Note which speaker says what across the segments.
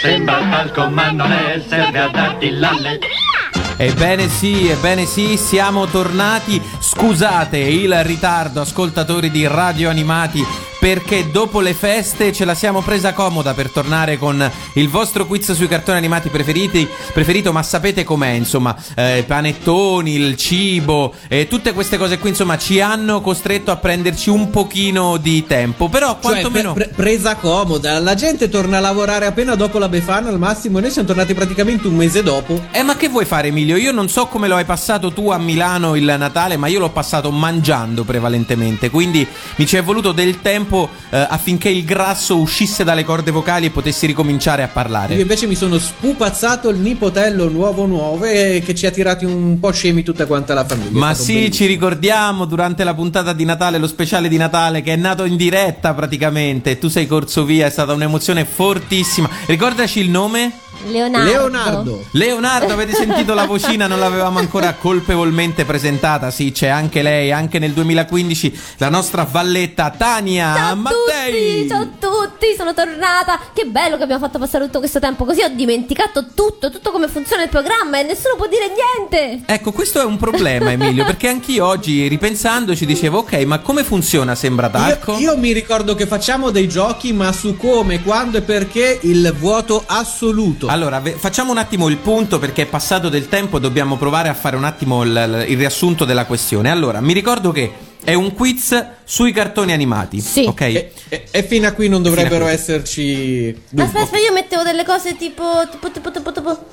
Speaker 1: Sembra al comando ne serve a darti l'alle.
Speaker 2: Ebbene sì, ebbene sì, siamo tornati. Scusate il ritardo, ascoltatori di Radio Animati, perché dopo le feste ce la siamo presa comoda per tornare con il vostro quiz sui cartoni animati preferiti, preferito, ma sapete com'è, insomma, eh, panettoni, il cibo e tutte queste cose qui, insomma, ci hanno costretto a prenderci un pochino di tempo, però
Speaker 3: Cioè,
Speaker 2: quantomeno...
Speaker 3: pre- pre- presa comoda, la gente torna a lavorare appena dopo la Befana al massimo, noi siamo tornati praticamente un mese dopo.
Speaker 2: Eh, ma che vuoi fare, Emilio? Io non so come lo hai passato tu a Milano il Natale, ma io l'ho passato mangiando prevalentemente. Quindi mi ci è voluto del tempo eh, affinché il grasso uscisse dalle corde vocali e potessi ricominciare a
Speaker 3: Io
Speaker 2: parlare.
Speaker 3: invece mi sono spupazzato il nipotello nuovo nuovo e che ci ha tirati un po' scemi tutta quanta la famiglia.
Speaker 2: Ma sì,
Speaker 3: bellissimo.
Speaker 2: ci ricordiamo durante la puntata di Natale, lo speciale di Natale, che è nato in diretta praticamente. Tu sei corso via, è stata un'emozione fortissima. Ricordaci il nome?
Speaker 4: Leonardo.
Speaker 3: Leonardo.
Speaker 2: Leonardo, avete sentito la vocina? Non l'avevamo ancora colpevolmente presentata. Sì, c'è anche lei, anche nel 2015, la nostra valletta Tania
Speaker 4: Ciao a
Speaker 2: Mattei.
Speaker 4: tutti, ciao a tutti, sono tornata. Che bello che abbiamo fatto passare tutto questo tempo così. Ho dimenticato tutto, tutto come funziona il programma e nessuno può dire niente.
Speaker 2: Ecco, questo è un problema, Emilio, perché anch'io oggi, ripensandoci, dicevo, ok, ma come funziona Sembra Talco?
Speaker 3: Io, io mi ricordo che facciamo dei giochi, ma su come, quando e perché il vuoto assoluto.
Speaker 2: Allora, ve- facciamo un attimo il punto perché è passato del tempo e dobbiamo provare a fare un attimo il, il- il riassunto della questione. Allora, mi ricordo che è un quiz sui cartoni animati.
Speaker 4: Sì.
Speaker 2: Ok.
Speaker 3: E, e- e fino a qui non dovrebbero
Speaker 2: qui.
Speaker 3: esserci.
Speaker 4: Aspetta, aspetta, io mettevo delle cose tipo. tipo, tipo, tipo, tipo.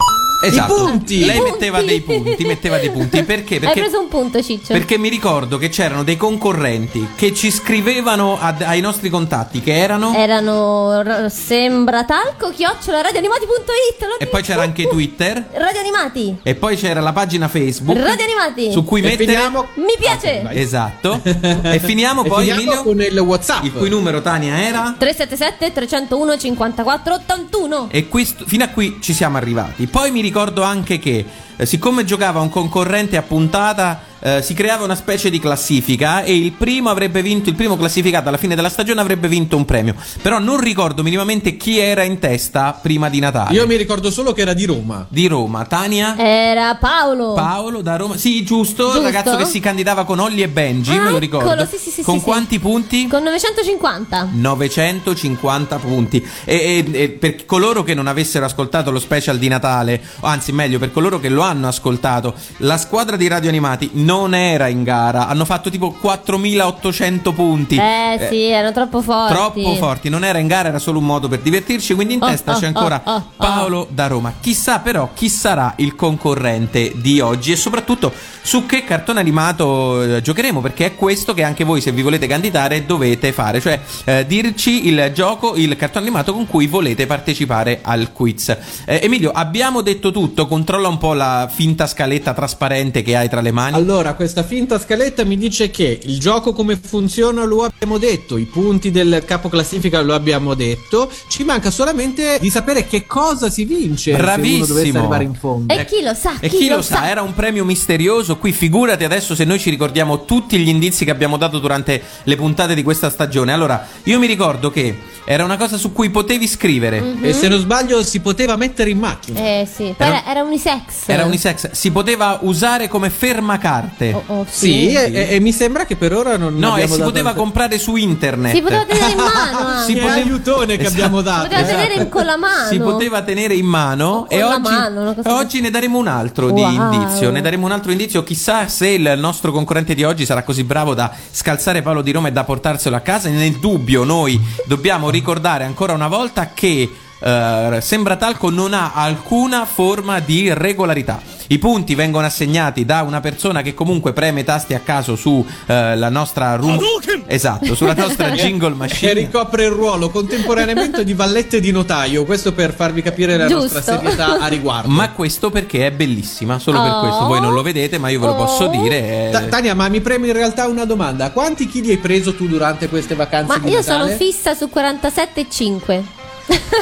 Speaker 2: Esatto.
Speaker 3: punti.
Speaker 2: Lei
Speaker 4: I
Speaker 2: metteva
Speaker 4: punti.
Speaker 2: dei punti, metteva dei punti. Perché?
Speaker 4: Hai
Speaker 2: Perché
Speaker 4: preso un punto, Ciccio.
Speaker 2: Perché mi ricordo che c'erano dei concorrenti che ci scrivevano ad- ai nostri contatti che erano.
Speaker 4: Erano r- sembra talco chiocciola radioanimati.it
Speaker 2: E poi c'era anche Twitter.
Speaker 4: Radio Animati.
Speaker 2: E poi c'era la pagina Facebook.
Speaker 4: Radio Animati.
Speaker 2: Su cui
Speaker 3: E
Speaker 2: mettere.
Speaker 3: finiamo
Speaker 4: Mi piace.
Speaker 3: vai.
Speaker 2: Esatto. e finiamo
Speaker 3: E
Speaker 2: poi,
Speaker 3: finiamo
Speaker 2: Emilio.
Speaker 3: con il WhatsApp.
Speaker 2: Il cui numero, Tania, era.
Speaker 4: 377 301 54 81.
Speaker 2: E questo- fino a qui ci siamo arrivati. Poi mi ricordo anche che, eh, siccome giocava un concorrente a puntata, eh, si creava una specie di classifica e il primo avrebbe vinto, il primo classificato alla fine della stagione avrebbe vinto un premio. Però non ricordo minimamente chi era in testa prima di Natale.
Speaker 3: Io mi ricordo solo che era di Roma.
Speaker 2: Di Roma, Tania.
Speaker 4: Era Paolo.
Speaker 2: Paolo da Roma, sì, giusto, il
Speaker 4: Giusto?
Speaker 2: ragazzo che si candidava con Olli e Benji,
Speaker 4: Ah,
Speaker 2: me lo ricordo.
Speaker 4: eccolo, sì, sì, sì,
Speaker 2: con
Speaker 4: sì, sì.
Speaker 2: quanti punti?
Speaker 4: Con 950.
Speaker 2: 950 punti. E, e- e per coloro che non avessero ascoltato lo special di Natale, anzi, meglio, per coloro che lo hanno ascoltato, la squadra di radio animati non era in gara. Hanno fatto tipo 4800 punti.
Speaker 4: Eh, sì, erano troppo forti.
Speaker 2: Troppo forti, non era in gara, era solo un modo per divertirci. Quindi in
Speaker 4: Oh,
Speaker 2: testa
Speaker 4: oh,
Speaker 2: c'è ancora
Speaker 4: oh, oh,
Speaker 2: Paolo da Roma. Chissà però chi sarà il concorrente di oggi e soprattutto su che cartone animato eh, giocheremo. Perché è questo che anche voi, se vi volete candidare, dovete fare: cioè eh, dirci il gioco, il cartone animato con cui volete partecipare al quiz. Eh, Emilio, abbiamo detto tutto. Controlla un po' la finta scaletta trasparente che hai tra le mani.
Speaker 3: Allora, questa finta scaletta mi dice che il gioco come funziona lo abbiamo detto, i punti del capo classifica lo abbiamo detto, ci manca solamente di sapere che cosa si vince se
Speaker 2: Bravissimo.
Speaker 3: uno dovesse arrivare in fondo.
Speaker 4: E chi lo sa?
Speaker 2: E chi, lo sa, era un premio misterioso. Qui figurati adesso se noi ci ricordiamo tutti gli indizi che abbiamo dato durante le puntate di questa stagione. Allora, io mi ricordo che era una cosa su cui potevi scrivere.
Speaker 3: E se non sbaglio si poteva mettere in macchina.
Speaker 4: Eh sì,
Speaker 2: era,
Speaker 4: era unisex.
Speaker 2: Era unisex, si poteva usare come fermacarte.
Speaker 4: Oh, oh,
Speaker 3: Sì,
Speaker 4: sì.
Speaker 3: e, e- e mi sembra che per ora non
Speaker 2: No, e si poteva
Speaker 3: altre-
Speaker 2: comprare su internet.
Speaker 4: Si poteva tenere in mano anche.
Speaker 2: Si
Speaker 3: Che
Speaker 2: poteva-
Speaker 3: aiutone che
Speaker 2: Esatto.
Speaker 3: abbiamo dato.
Speaker 4: Poteva tenere in- con la mano.
Speaker 2: Si poteva tenere in mano e oggi,
Speaker 4: mano,
Speaker 2: oggi ne daremo un altro di
Speaker 4: Wow.
Speaker 2: indizio. Ne daremo un altro indizio. Chissà se il nostro concorrente di oggi sarà così bravo da scalzare Paolo di Roma e da portarselo a casa. Nel dubbio, noi dobbiamo ricordare ancora una volta che eh, Sembra Talco non ha alcuna forma di regolarità. I punti vengono assegnati da una persona che comunque preme tasti a caso su eh, la nostra room. Esatto, sulla nostra jingle
Speaker 3: Che
Speaker 2: machine.
Speaker 3: ricopre il ruolo contemporaneamente di vallette di notaio. Questo per farvi capire la
Speaker 4: Giusto.
Speaker 3: nostra serietà a riguardo.
Speaker 2: Ma questo perché è bellissima, solo per
Speaker 4: Oh.
Speaker 2: questo. Voi non lo vedete, ma io ve lo posso
Speaker 4: Oh.
Speaker 2: dire. eh.
Speaker 3: Ta- Tania, ma mi preme in realtà una domanda: quanti chili hai preso tu durante queste vacanze
Speaker 4: Ma
Speaker 3: di
Speaker 4: io
Speaker 3: Natale?
Speaker 4: sono fissa su 47,5.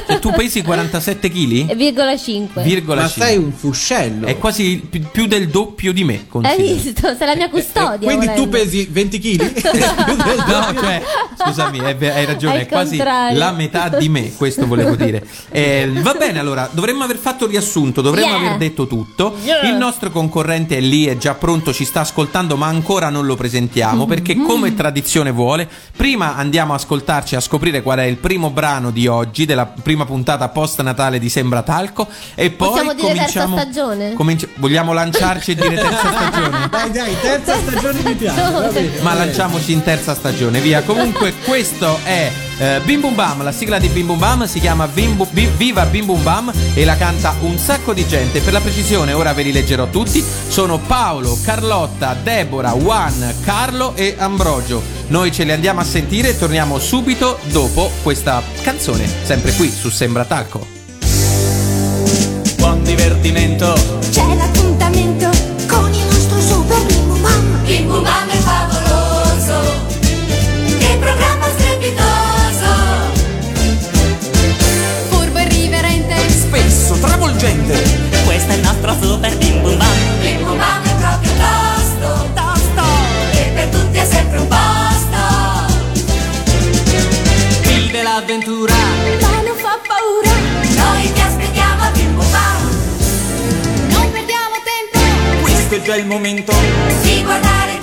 Speaker 2: E tu pesi 47 kg?
Speaker 4: Virgola 5.
Speaker 2: Virgola
Speaker 3: Ma
Speaker 2: 5.
Speaker 3: sei un fuscello.
Speaker 2: È quasi pi- più del doppio di me.
Speaker 4: Hai
Speaker 2: considera.
Speaker 4: visto? Sei la mia custodia.
Speaker 3: Eh, Quindi tu
Speaker 4: volendo.
Speaker 3: pesi 20 kg?
Speaker 2: No, cioè, scusami, è ve- hai ragione,
Speaker 4: Al
Speaker 2: è quasi
Speaker 4: contrario.
Speaker 2: la metà di me, questo volevo dire. Eh, va bene, allora, dovremmo aver fatto il riassunto, dovremmo
Speaker 4: Yeah.
Speaker 2: aver detto tutto.
Speaker 4: Yeah.
Speaker 2: Il nostro concorrente è lì, è già pronto, ci sta ascoltando, ma ancora non lo presentiamo, perché
Speaker 4: Mm-hmm.
Speaker 2: come tradizione vuole, prima andiamo a ascoltarci, a scoprire qual è il primo brano di oggi, della prima puntata post Natale di Sembra Talco, e poi
Speaker 4: Possiamo dire terza
Speaker 2: cominciamo...
Speaker 4: stagione?
Speaker 2: cominci- vogliamo lanciarci e dire terza stagione?
Speaker 3: Dai, dai, terza stagione mi piace. va bene.
Speaker 2: Ma lanciamoci in terza stagione, via. Comunque, questo è eh, Bim Bum Bam. La sigla di Bim Bum Bam si chiama Bim Bu- Bi- Viva Bim Bum Bam e la canta un sacco di gente. Per la precisione, ora ve li leggerò tutti. Sono Paolo, Carlotta, Deborah, Juan, Carlo e Ambrogio. Noi ce li andiamo a sentire e torniamo subito dopo questa canzone, sempre qui su Sembra Talco.
Speaker 5: Buon divertimento,
Speaker 6: C'è l'appuntamento
Speaker 5: travolgente.
Speaker 7: Questo è il nostro super bim bum bam
Speaker 8: Bim Bum Bam è proprio tosto,
Speaker 7: Tosto
Speaker 8: e per tutti è sempre un posto.
Speaker 5: Vive l'avventura,
Speaker 6: Ma non fa paura.
Speaker 8: Noi ti aspettiamo a Bim Bum Bam,
Speaker 6: Non perdiamo tempo.
Speaker 5: questo è già il momento.
Speaker 8: di guardare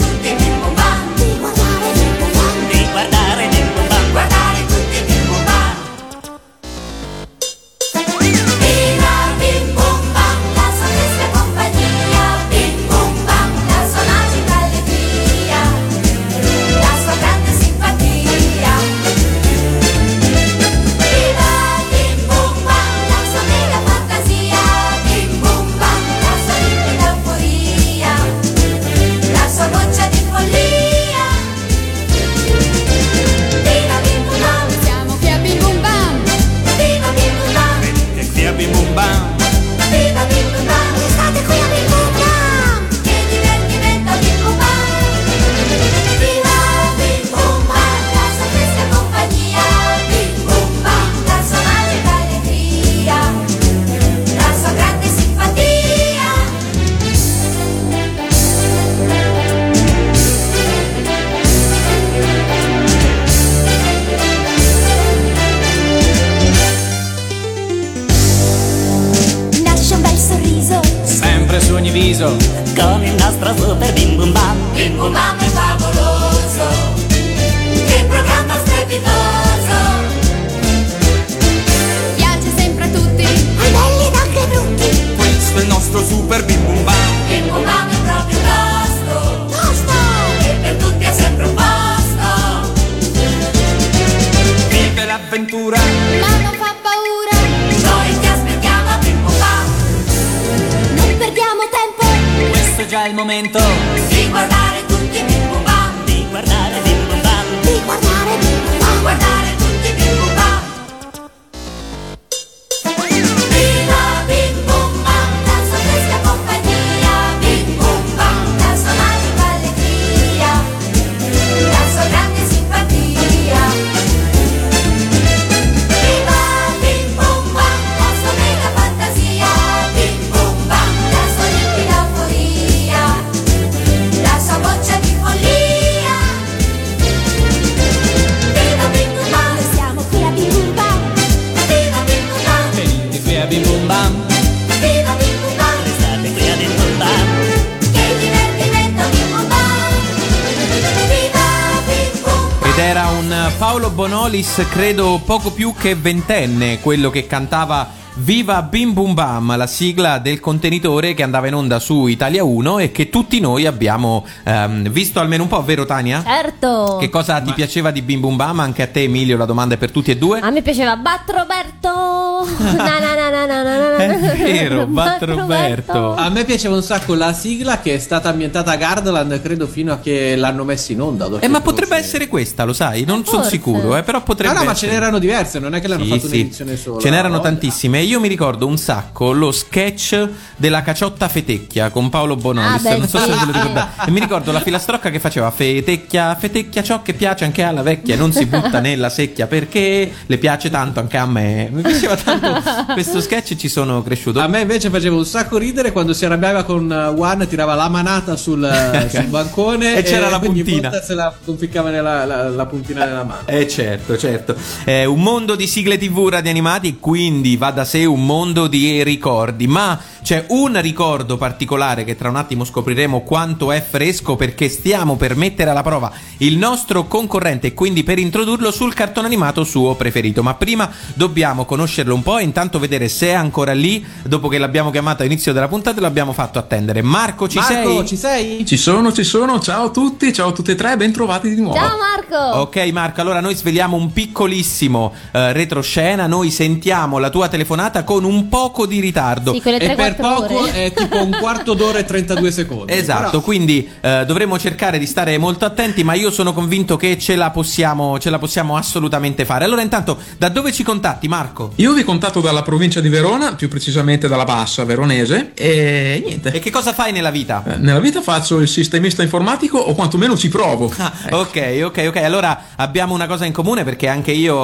Speaker 2: Bonolis, credo poco più che ventenne, quello che cantava Viva Bim Bum Bam, la sigla del contenitore che andava in onda su Italia 1 e che tutti noi abbiamo ehm, visto almeno un po', vero Tania?
Speaker 4: Certo.
Speaker 2: Che cosa ti piaceva di Bim Bum Bam? Anche a te Emilio, la domanda è per tutti e due.
Speaker 4: A me piaceva Bat Roberto. Na, na, na, na, na, na, na, na.
Speaker 2: È vero, Bat Roberto.
Speaker 3: A me piaceva un sacco la sigla che è stata ambientata a Gardaland, credo fino a che l'hanno messa in onda.
Speaker 2: Eh, ma potrebbe essere questa, lo sai? Non sono sicuro, eh, però potrebbe
Speaker 3: Ah, no, ma ce n'erano diverse, non è che l'hanno
Speaker 2: Sì,
Speaker 3: fatto
Speaker 2: sì.
Speaker 3: un'edizione sola.
Speaker 2: Ce n'erano
Speaker 3: no?
Speaker 2: tantissime. Io mi ricordo un sacco lo sketch della caciotta fetecchia con Paolo Bonolis.
Speaker 4: Ah, beh,
Speaker 2: non so se ve lo ricordate. E mi ricordo la filastrocca che faceva fetecchia, fetecchia ciò che piace anche alla vecchia. e Non si butta nella secchia perché le piace tanto anche a me. Mi piaceva tanto questo sketch e ci sono cresciuto.
Speaker 3: A me invece faceva un sacco ridere quando si arrabbiava con uh, Juan, tirava la manata sul, uh, sul bancone
Speaker 2: E c'era la
Speaker 3: ogni
Speaker 2: puntina.
Speaker 3: se la conficcava nella la, la puntina nella mano.
Speaker 2: Eh certo, certo. È un mondo di sigle TV radio animati, quindi va da sé un mondo di ricordi, ma c'è un ricordo particolare che tra un attimo scopriremo quanto è fresco perché stiamo per mettere alla prova il nostro concorrente e quindi per introdurlo sul cartone animato suo preferito. Ma prima dobbiamo conoscerlo un po' e intanto vedere se è ancora lì dopo che l'abbiamo chiamato all'inizio della puntata e l'abbiamo fatto attendere. Marco, ci
Speaker 3: Marco,
Speaker 2: sei?
Speaker 3: ci sei?
Speaker 9: Ci sono, ci sono, ciao a tutti, ciao a tutti e tre, ben trovati di nuovo.
Speaker 4: Ciao Marco.
Speaker 2: Ok Marco, allora noi sveliamo un piccolissimo eh, retroscena, noi sentiamo la tua telefonata con un poco di ritardo.
Speaker 4: Sì, quelle
Speaker 3: E per
Speaker 4: 3-4
Speaker 3: poco
Speaker 4: ore.
Speaker 3: è tipo un quarto d'ora e 32 secondi.
Speaker 2: Esatto,
Speaker 3: Però-
Speaker 2: quindi eh, dovremo cercare di stare molto attenti, ma io sono convinto che ce la possiamo, ce la possiamo assolutamente fare. Allora intanto, da dove ci contatti Marco?
Speaker 9: Io vi contatto dalla provincia di Verona, più precisamente dalla Bassa Veronese, e niente.
Speaker 2: E che cosa fai nella vita?
Speaker 9: Eh, Nella vita faccio il sistemista informatico o quantomeno ci provo.
Speaker 2: Ah,
Speaker 9: Ecco.
Speaker 2: Ok, ok, ok. Allora abbiamo una cosa in comune perché anche io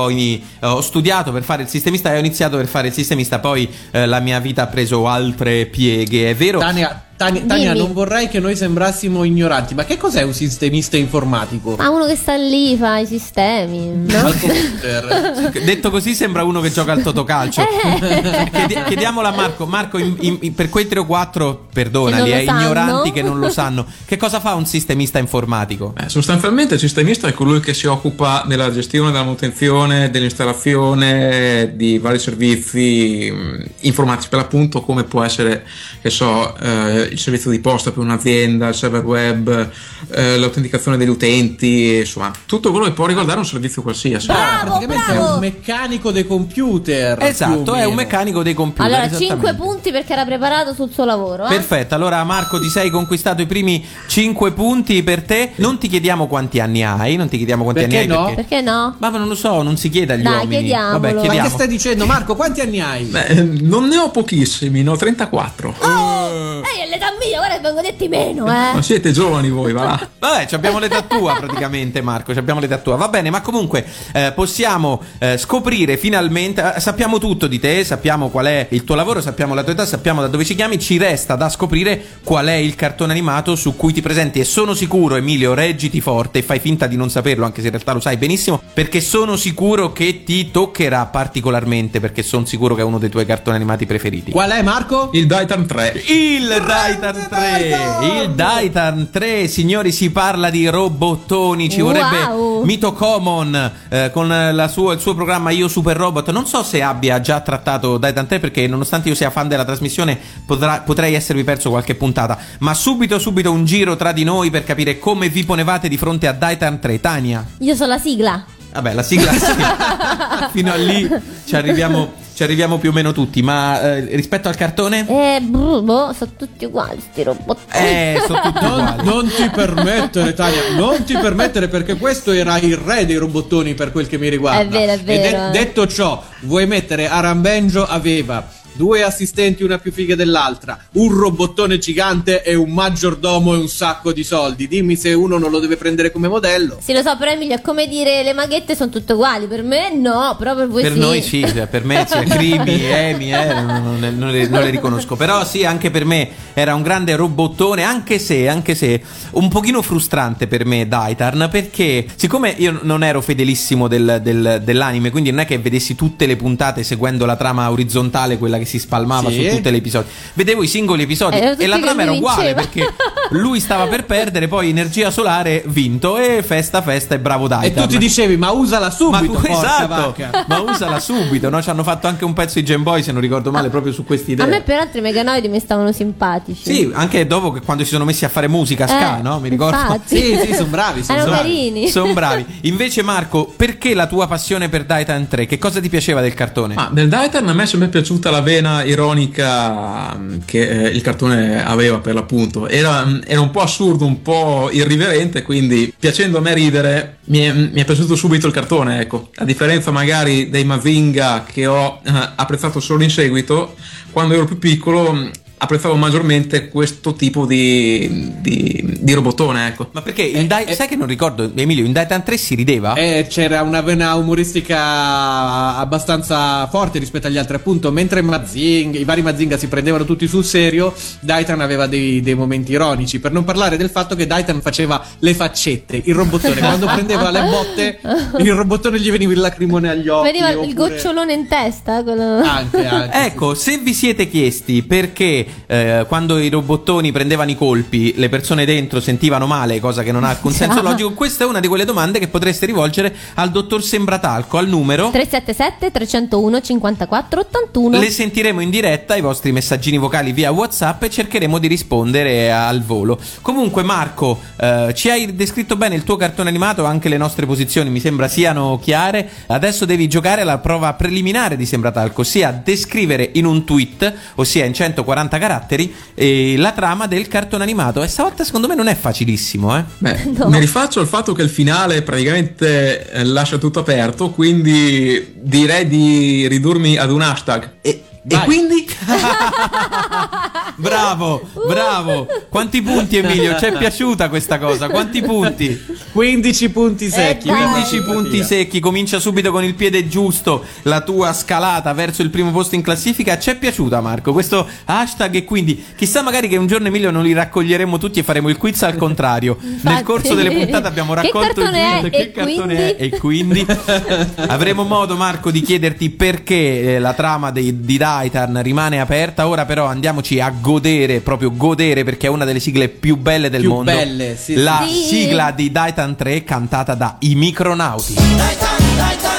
Speaker 2: ho studiato per fare il sistemista e ho iniziato per fare il sistemista, poi eh, la mia vita ha preso altre pieghe, è vero?
Speaker 3: Tania, Tania, Tania, non vorrei che noi sembrassimo ignoranti, ma che cos'è un sistemista informatico?
Speaker 4: Ma uno che sta lì fa i sistemi. No?
Speaker 3: Al computer.
Speaker 2: Detto così sembra uno che gioca al totocalcio.
Speaker 4: Eh.
Speaker 2: Chiedi- chiediamolo a Marco. Marco, in- in- in- per quei tre o quattro, perdonali,
Speaker 4: Che non
Speaker 2: eh,
Speaker 4: sanno.
Speaker 2: ignoranti che non lo sanno. Che cosa fa un sistemista informatico?
Speaker 9: Beh, sostanzialmente il sistemista è colui che si occupa della gestione, della manutenzione, dell'installazione di vari servizi mh, informatici, per l'appunto come può essere, che so, eh, il servizio di posta per un'azienda, il server web, eh, l'autenticazione degli utenti, insomma, tutto quello che può riguardare un servizio qualsiasi.
Speaker 4: Bravo,
Speaker 3: Praticamente è
Speaker 4: bravo.
Speaker 3: un meccanico dei computer.
Speaker 2: Esatto, è un meccanico dei computer.
Speaker 4: Allora,
Speaker 2: esattamente.
Speaker 4: 5 punti perché era preparato sul suo lavoro. Eh?
Speaker 2: Perfetto, allora Marco ti sei conquistato i primi 5 punti per te. Non ti chiediamo quanti anni hai, non ti chiediamo quanti
Speaker 3: Perché
Speaker 2: anni hai
Speaker 3: no?
Speaker 4: Perché no?
Speaker 2: Ma non lo so, non si chiede agli
Speaker 4: Dai,
Speaker 2: uomini.
Speaker 4: chiediamolo.
Speaker 2: Vabbè,
Speaker 4: Ma
Speaker 3: Ma
Speaker 2: chiediamo.
Speaker 3: che stai dicendo, Marco? Quanti anni hai?
Speaker 9: Beh, non ne ho pochissimi, ne ho 34.
Speaker 4: Oh! Ehi, è l'età mia, guarda che vengo detti meno,
Speaker 9: Ma
Speaker 4: eh.
Speaker 9: siete giovani voi, va là.
Speaker 2: Vabbè, ci abbiamo l'età tua praticamente, Marco. Ci abbiamo l'età tua. Va bene, ma comunque eh, possiamo eh, scoprire finalmente. eh, sappiamo tutto di te, sappiamo qual è il tuo lavoro, sappiamo la tua età, sappiamo da dove ci chiami. Ci resta da scoprire qual è il cartone animato su cui ti presenti. E sono sicuro, Emilio, reggiti forte e fai finta di non saperlo, anche se in realtà lo sai benissimo. Perché sono sicuro che ti toccherà particolarmente. Perché sono sicuro che è uno dei tuoi cartoni animati preferiti.
Speaker 3: Qual è, Marco?
Speaker 9: Il Daitan 3.
Speaker 2: Il Daitan 3, il Daitan 3, signori, si parla di robottoni. Ci
Speaker 4: Wow.
Speaker 2: vorrebbe Mito Common eh, con la sua- il suo programma Io Super Robot. Non so se abbia già trattato Daitan 3, perché nonostante io sia fan della trasmissione, potrà- potrei esservi perso qualche puntata. Ma subito, subito un giro tra di noi per capire come vi ponevate di fronte a Daitan 3. Tania.
Speaker 4: Io sono la sigla.
Speaker 2: Vabbè, la sigla sì. Fino a lì ci arriviamo, ci arriviamo più o meno tutti. Ma eh, rispetto al cartone?
Speaker 4: Eh, boh, boh, sono tutti uguali, sti robot.
Speaker 2: Eh, sono tutti
Speaker 3: Non,
Speaker 2: uguali.
Speaker 3: non ti permettere, Tania, non ti permettere perché questo era il re dei robottoni per quel che mi riguarda.
Speaker 4: È vero, è
Speaker 3: E de-
Speaker 4: vero,
Speaker 3: detto ciò, vuoi mettere Arambenjo aveva due assistenti, una più figa dell'altra, un robottone gigante e un maggiordomo e un sacco di soldi. Dimmi se uno non lo deve prendere come modello.
Speaker 4: Sì, lo so, però Emilio è come dire le maghette sono tutte uguali. Per me no, però per voi
Speaker 2: Per
Speaker 4: sì.
Speaker 2: noi sì, cioè, per me sì, Crimi, Emi, eh, non, non- non le, non le riconosco. Però sì, anche per me era un grande robottone, anche se, anche se un pochino frustrante per me Daitarn, perché siccome io non ero fedelissimo del- del- dell'anime, quindi non è che vedessi tutte le puntate seguendo la trama orizzontale, quella che si spalmava
Speaker 3: Sì.
Speaker 2: su tutti gli episodi. Vedevo i singoli episodi
Speaker 4: Eh,
Speaker 2: e la trama era uguale
Speaker 4: vinceva.
Speaker 2: perché lui stava per perdere, poi energia solare vinto e festa festa e bravo dai.
Speaker 3: E tu ti dicevi, ma usala
Speaker 2: ma
Speaker 3: subito.
Speaker 2: tu,
Speaker 3: porca
Speaker 2: esatto,
Speaker 3: vacca.
Speaker 2: ma usala subito, no? Ci hanno fatto anche un pezzo di Game Boy, se non ricordo male, proprio su questa idea.
Speaker 4: A me peraltro i Meganoidi mi stavano simpatici.
Speaker 2: Sì, anche dopo che quando si sono messi a fare musica ska,
Speaker 4: Eh,
Speaker 2: no? Mi ricordo.
Speaker 4: infatti.
Speaker 3: Sì, sì, sono bravi. Sono bravi.
Speaker 4: carini.
Speaker 2: Sono bravi. Invece, Marco, perché la tua passione per Titan 3? Che cosa ti piaceva del cartone?
Speaker 9: Ma nel Dieter a me è sempre piaciuta la vena ironica mm, che eh, il cartone aveva per l'appunto. Era, mm, era un po' assurdo, un po' irriverente, quindi piacendo a me ridere mi è, mi è piaciuto subito il cartone, ecco. A differenza magari dei Mazinga che ho eh, apprezzato solo in seguito, quando ero più piccolo mm, apprezzavo maggiormente questo tipo di, di, di robottone, ecco.
Speaker 2: Ma perché in Di- sai che non ricordo, Emilio, in Titan 3 si rideva?
Speaker 3: Eh, c'era una vena umoristica abbastanza forte rispetto agli altri, appunto. Mentre Mazing, i vari Mazinga si prendevano tutti sul serio, Daitan aveva dei, dei momenti ironici. Per non parlare del fatto che Daitan faceva le faccette. Il robottone, quando prendeva le botte, il robottone gli veniva il lacrimone agli occhi.
Speaker 4: Veniva il
Speaker 3: oppure-
Speaker 4: gocciolone in testa. quello-
Speaker 3: Anche, anche.
Speaker 2: Ecco, se vi siete chiesti perché eh, quando i robottoni prendevano i colpi le persone dentro sentivano male, cosa che non ha alcun senso logico, questa è una di quelle domande che potreste rivolgere al dottor Sembratalco al numero
Speaker 4: 377 301 54 81.
Speaker 2: Le sentiremo in diretta i vostri messaggini vocali via WhatsApp e cercheremo di rispondere al volo. Comunque, Marco, eh, ci hai descritto bene il tuo cartone animato, anche le nostre posizioni mi sembra siano chiare. Adesso devi giocare alla prova preliminare di Sembratalco, ossia descrivere in un tweet, ossia in 140 caratteri, eh, la trama del cartone animato. E stavolta secondo me non è facilissimo, eh?
Speaker 9: Beh,
Speaker 4: No.
Speaker 9: mi rifaccio al fatto che il finale praticamente eh, lascia tutto aperto, quindi direi di ridurmi ad un hashtag. E, e quindi?
Speaker 2: Bravo, bravo. Quanti punti, Emilio? Ci è piaciuta questa cosa? Quanti punti?
Speaker 3: 15 punti secchi.
Speaker 4: Eh, dai.
Speaker 2: 15 punti secchi, comincia subito con il piede giusto la tua scalata verso il primo posto in classifica. Ci è piaciuta Marco questo hashtag e quindi chissà magari che un giorno Emilio non li raccoglieremo tutti e faremo il quiz al contrario. Nel
Speaker 4: Infatti.
Speaker 2: corso delle puntate abbiamo raccolto il quiz che cartone è e quindi avremo modo Marco di chiederti perché eh, la trama dei- di Daitan rimane aperta. Ora però andiamoci a godere, proprio godere perché è una delle sigle più belle del
Speaker 3: Più
Speaker 2: mondo.
Speaker 3: belle, sì,
Speaker 2: la
Speaker 4: sì.
Speaker 2: sigla di Daitan 3 cantata da I Micronauti.
Speaker 5: Uno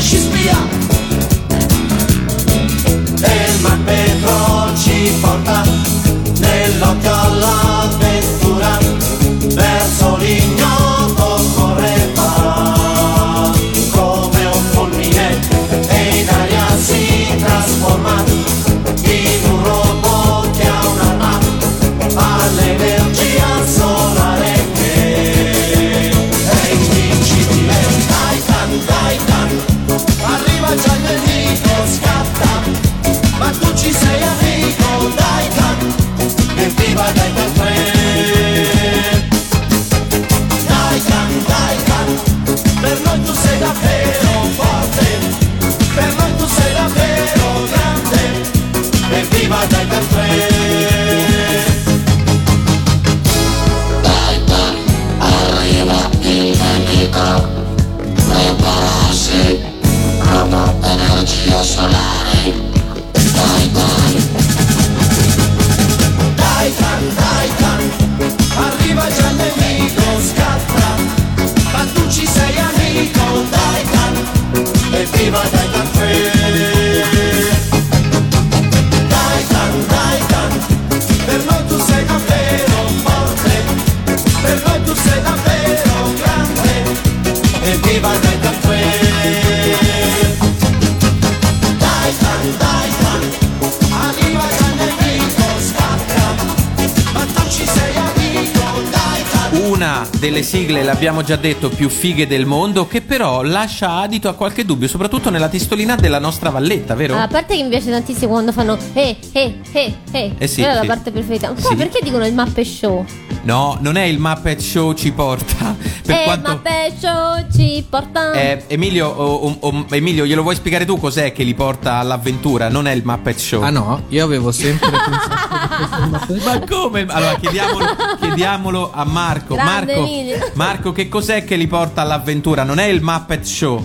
Speaker 5: meganoide ci spia
Speaker 2: sigle, l'abbiamo già detto, più fighe del mondo, che però lascia adito a qualche dubbio, soprattutto nella testolina della nostra valletta, vero?
Speaker 4: A parte che mi piace tantissimo quando fanno eh, eh, eh, eh.
Speaker 2: Eh sì,
Speaker 4: Quella è
Speaker 2: sì.
Speaker 4: la parte preferita. Poi
Speaker 2: Sì.
Speaker 4: perché dicono il Mappe Show?
Speaker 2: No, non è il Muppet Show ci porta. Per
Speaker 4: eh,
Speaker 2: quanto...
Speaker 4: Mappe Show ci porta.
Speaker 2: Eh, Emilio, o- o- o- Emilio, glielo vuoi spiegare tu cos'è che li porta all'avventura? Non è il Muppet Show.
Speaker 3: Ah no, io avevo sempre pensato
Speaker 2: Ma come? Allora chiediamolo, chiediamolo a Marco.
Speaker 4: Grande
Speaker 2: Marco,
Speaker 4: Emilio.
Speaker 2: Marco, che cos'è che li porta all'avventura? Non è il Muppet Show.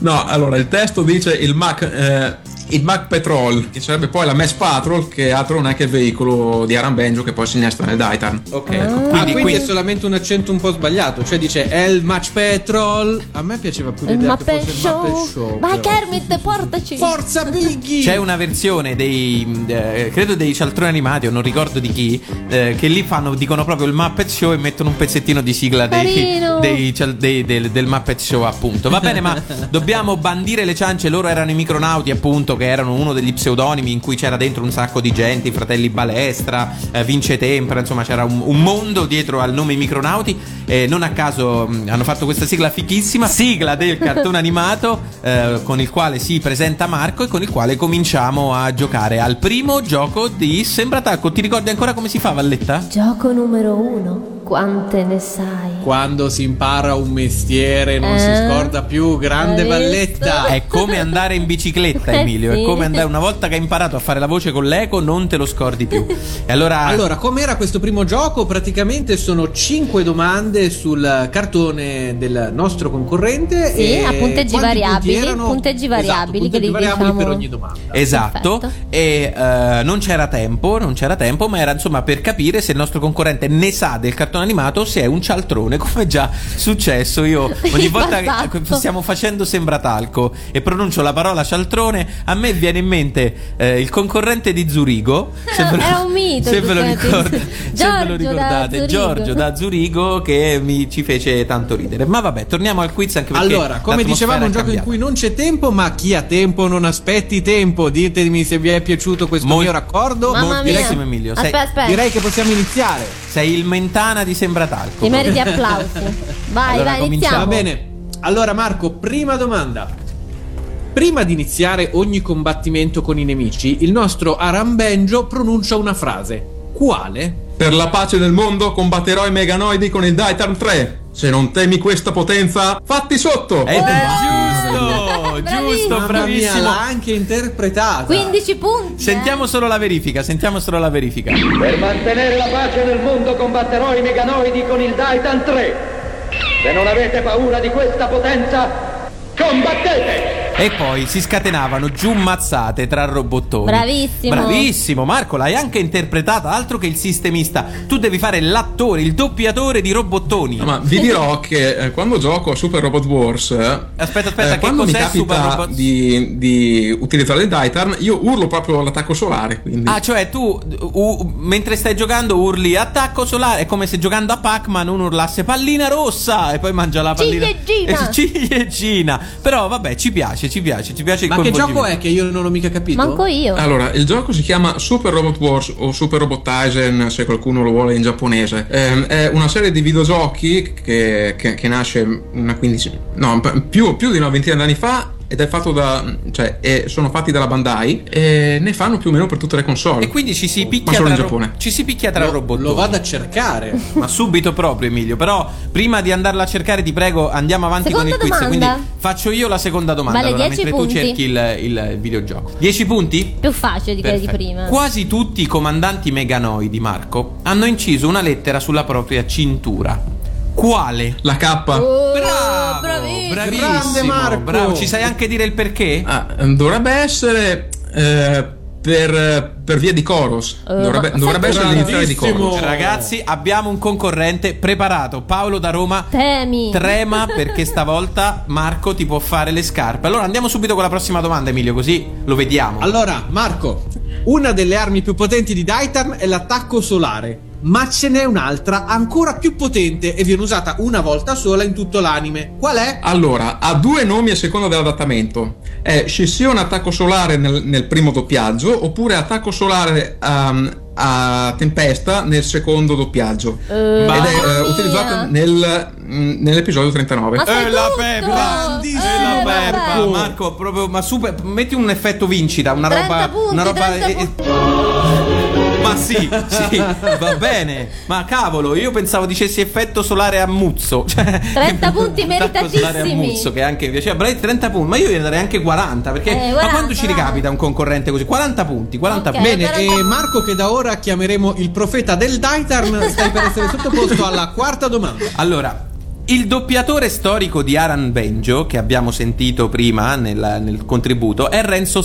Speaker 9: No, allora il testo dice il Mac, eh, il Mac Patrol, che sarebbe poi la Mass Patrol, che altro non è che il veicolo di Arambenjo che poi si innesta nel Daitan.
Speaker 2: Ok.
Speaker 4: Ah.
Speaker 2: Quindi,
Speaker 3: quindi,
Speaker 2: qui-
Speaker 3: è solamente un accento un po' sbagliato. Cioè dice El Match Petrol. A me piaceva più
Speaker 4: il
Speaker 3: l'idea che
Speaker 4: Mappe
Speaker 3: fosse il
Speaker 4: Show.
Speaker 3: Muppet Show.
Speaker 4: Vai
Speaker 3: però.
Speaker 4: Kermit, portaci.
Speaker 3: Forza Biggie!
Speaker 2: C'è una versione dei eh, credo dei cialtroni animati, o non ricordo di chi, eh, che lì fanno, dicono proprio il Muppet Show e mettono un pezzettino di sigla dei, dei dei- del, del Muppet Show, appunto. Va bene, ma dobbiamo bandire le ciance. Loro erano i micronauti, appunto, che erano uno degli pseudonimi in cui c'era dentro un sacco di gente, i fratelli Balestra, eh, Vince Tempra, insomma, c'era un, un mondo dietro al nome micronauti. E non a caso mh, hanno fatto questa sigla fichissima, sigla del cartone animato, eh, con il quale si presenta Marco e con il quale cominciamo a giocare al primo gioco di Sembratacco. Ti ricordi ancora come si fa, Valletta?
Speaker 4: Gioco numero uno. Quante ne sai?
Speaker 3: Quando si impara un mestiere non
Speaker 4: Eh?
Speaker 3: si scorda più. Grande valletta.
Speaker 2: È come andare in bicicletta,
Speaker 4: Eh
Speaker 2: Emilio. È
Speaker 4: sì.
Speaker 2: come andare una volta che hai imparato a fare la voce con l'eco, non te lo scordi più. E allora,
Speaker 3: Allora, com'era questo primo gioco? Praticamente sono 5 domande sul cartone del nostro concorrente.
Speaker 4: Sì,
Speaker 3: e
Speaker 4: a punteggi variabili,
Speaker 3: erano?
Speaker 4: punteggi
Speaker 3: Esatto,
Speaker 4: variabili,
Speaker 3: punteggi
Speaker 4: che li
Speaker 3: variabili
Speaker 4: diciamo-
Speaker 3: per ogni domanda.
Speaker 2: Esatto,
Speaker 4: Perfetto.
Speaker 2: e eh, non c'era tempo, non c'era tempo, ma era insomma per capire se il nostro concorrente ne sa del cartone animato, se è un cialtrone, come è già successo. Io ogni volta che
Speaker 4: Esatto.
Speaker 2: stiamo facendo Sembratalco e pronuncio la parola cialtrone, a me viene in mente eh, il concorrente di Zurigo. Se ve lo,
Speaker 4: Era un mito,
Speaker 2: se ve lo, ricorda- se ve lo
Speaker 4: da
Speaker 2: ricordate,
Speaker 4: Zurigo.
Speaker 2: Giorgio da Zurigo che mi ci fece tanto ridere. Ma vabbè, torniamo al quiz anche perché
Speaker 3: Allora, come dicevamo,
Speaker 2: è
Speaker 3: un gioco in cui non c'è tempo, ma chi ha tempo non aspetti tempo. Ditemi se vi è piaciuto questo
Speaker 2: Mol-
Speaker 3: mio raccordo.
Speaker 4: Mamma mia.
Speaker 2: Moltissimo, Emilio. Sei-
Speaker 4: Aspetta, aspetta.
Speaker 3: Direi che possiamo iniziare.
Speaker 2: Sei il mentana di Sembratalco.
Speaker 4: Ti meriti applausi. Vai,
Speaker 2: Allora,
Speaker 4: vai,
Speaker 2: cominciamo.
Speaker 4: iniziamo.
Speaker 3: Va bene. Allora, Marco, prima domanda. Prima di iniziare ogni combattimento con i nemici, il nostro Arambenjo pronuncia una frase. Quale?
Speaker 9: Per la pace del mondo combatterò i meganoidi con il Daitan 3. Se non temi questa potenza, fatti sotto!
Speaker 2: Ed è
Speaker 4: Eh,
Speaker 2: giusto,
Speaker 4: bravissimo.
Speaker 2: giusto,
Speaker 3: Mamma mia,
Speaker 2: bravissimo.
Speaker 3: l'ha anche interpretata.
Speaker 4: 15 punti.
Speaker 2: Sentiamo solo la verifica, sentiamo solo la verifica.
Speaker 10: Per mantenere la pace nel mondo combatterò i meganoidi con il Daitan 3. Se non avete paura di questa potenza, combattete!
Speaker 2: E poi si scatenavano giù mazzate tra robottoni.
Speaker 4: Bravissimo.
Speaker 2: Bravissimo, Marco, l'hai anche interpretata, altro che il sistemista. Tu devi fare l'attore, il doppiatore di robottoni.
Speaker 9: No, ma vi dirò che eh, quando gioco a Super Robot Wars, eh,
Speaker 2: Aspetta, aspetta, che
Speaker 9: quando mi capita
Speaker 2: Robot-
Speaker 9: di, di utilizzare il Daitan, io urlo proprio l'attacco solare. Quindi.
Speaker 2: Ah, cioè tu u- mentre stai giocando urli attacco solare, è come se giocando a Pac-Man uno urlasse pallina rossa e poi mangia la pallina.
Speaker 4: Ciliegina.
Speaker 2: Eh, ciliegina. Però vabbè, ci piace, ci piace, ci piace il
Speaker 3: Ma che gioco è che io non ho mica capito?
Speaker 4: Manco io.
Speaker 9: Allora, il gioco si chiama Super Robot Wars o Super Robot Tyson, se qualcuno lo vuole in giapponese. Ehm, è una serie di videogiochi che, che- che nasce una quindicina, no, più, più di una ventina di anni fa ed è fatto da, cioè, e sono fatti dalla Bandai e ne fanno più o meno per tutte le console.
Speaker 2: E quindi ci si picchia
Speaker 9: Ma solo
Speaker 2: tra
Speaker 9: in
Speaker 2: ro-
Speaker 9: Giappone.
Speaker 2: ci si picchia tra robottoni.
Speaker 3: lo vado a cercare.
Speaker 2: Ma subito proprio Emilio, però prima di andarla a cercare ti prego andiamo avanti
Speaker 4: Seconda
Speaker 2: con il quiz,
Speaker 4: domanda.
Speaker 2: quindi faccio io la seconda domanda
Speaker 4: Vale
Speaker 2: allora,
Speaker 4: 10
Speaker 2: mentre tu
Speaker 4: punti.
Speaker 2: cerchi il, il videogioco. 10 punti?
Speaker 4: Più facile di quelle di prima.
Speaker 2: Quasi tutti i comandanti meganoidi, Marco, hanno inciso una lettera sulla propria cintura. Quale?
Speaker 9: La K.
Speaker 4: Oh,
Speaker 2: Bravo,
Speaker 4: bravissimo.
Speaker 2: bravissimo,
Speaker 3: Grande Marco.
Speaker 2: bravo. Ci sai anche dire il perché?
Speaker 9: Ah, dovrebbe essere eh, per, per via di Koros.
Speaker 4: Eh,
Speaker 9: Dovrebbe, essere l'iniziale di. Koros.
Speaker 2: Ragazzi, abbiamo un concorrente preparato, Paolo da Roma.
Speaker 4: Temi.
Speaker 2: Trema perché stavolta Marco ti può fare le scarpe. Allora andiamo subito con la prossima domanda, Emilio, così lo vediamo.
Speaker 3: Allora, Marco, una delle armi più potenti di Daitan è l'attacco solare. Ma ce n'è un'altra ancora più potente e viene usata una volta sola in tutto l'anime. Qual è?
Speaker 9: Allora, ha due nomi a seconda dell'adattamento. È scissione attacco solare nel, nel primo doppiaggio oppure attacco solare um, a Tempesta nel secondo doppiaggio
Speaker 4: Eh,
Speaker 9: ed è
Speaker 4: mamma
Speaker 9: eh,
Speaker 4: mia.
Speaker 9: utilizzato nel, mm, nell'episodio 39.
Speaker 4: Ma sai
Speaker 2: Eh, la! Peppa!
Speaker 4: Eh,
Speaker 2: Eh. Peppa, Marco, proprio, ma super, metti un effetto vincita, una
Speaker 4: 30
Speaker 2: roba,
Speaker 4: punti,
Speaker 2: una roba
Speaker 4: 30
Speaker 2: Ma sì, sì, va bene. Ma cavolo, io pensavo dicessi effetto solare a muzzo. Cioè,
Speaker 4: 30 punti
Speaker 2: attacco solare a
Speaker 4: meritatissimi.
Speaker 2: muzzo che anche mi piaceva. Bravi 30 punti, ma io gli darei anche 40 perché
Speaker 4: Eh,
Speaker 2: ma
Speaker 4: 40,
Speaker 2: quando ci ricapita un concorrente così? 40 punti, 40
Speaker 4: Ok.
Speaker 2: punti.
Speaker 3: Bene,
Speaker 4: però-
Speaker 3: e Marco che da ora chiameremo il profeta del Daitarn stai per essere sottoposto alla quarta domanda.
Speaker 2: Allora, il doppiatore storico di Aran Benjo, che abbiamo sentito prima nel, nel contributo, è Renzo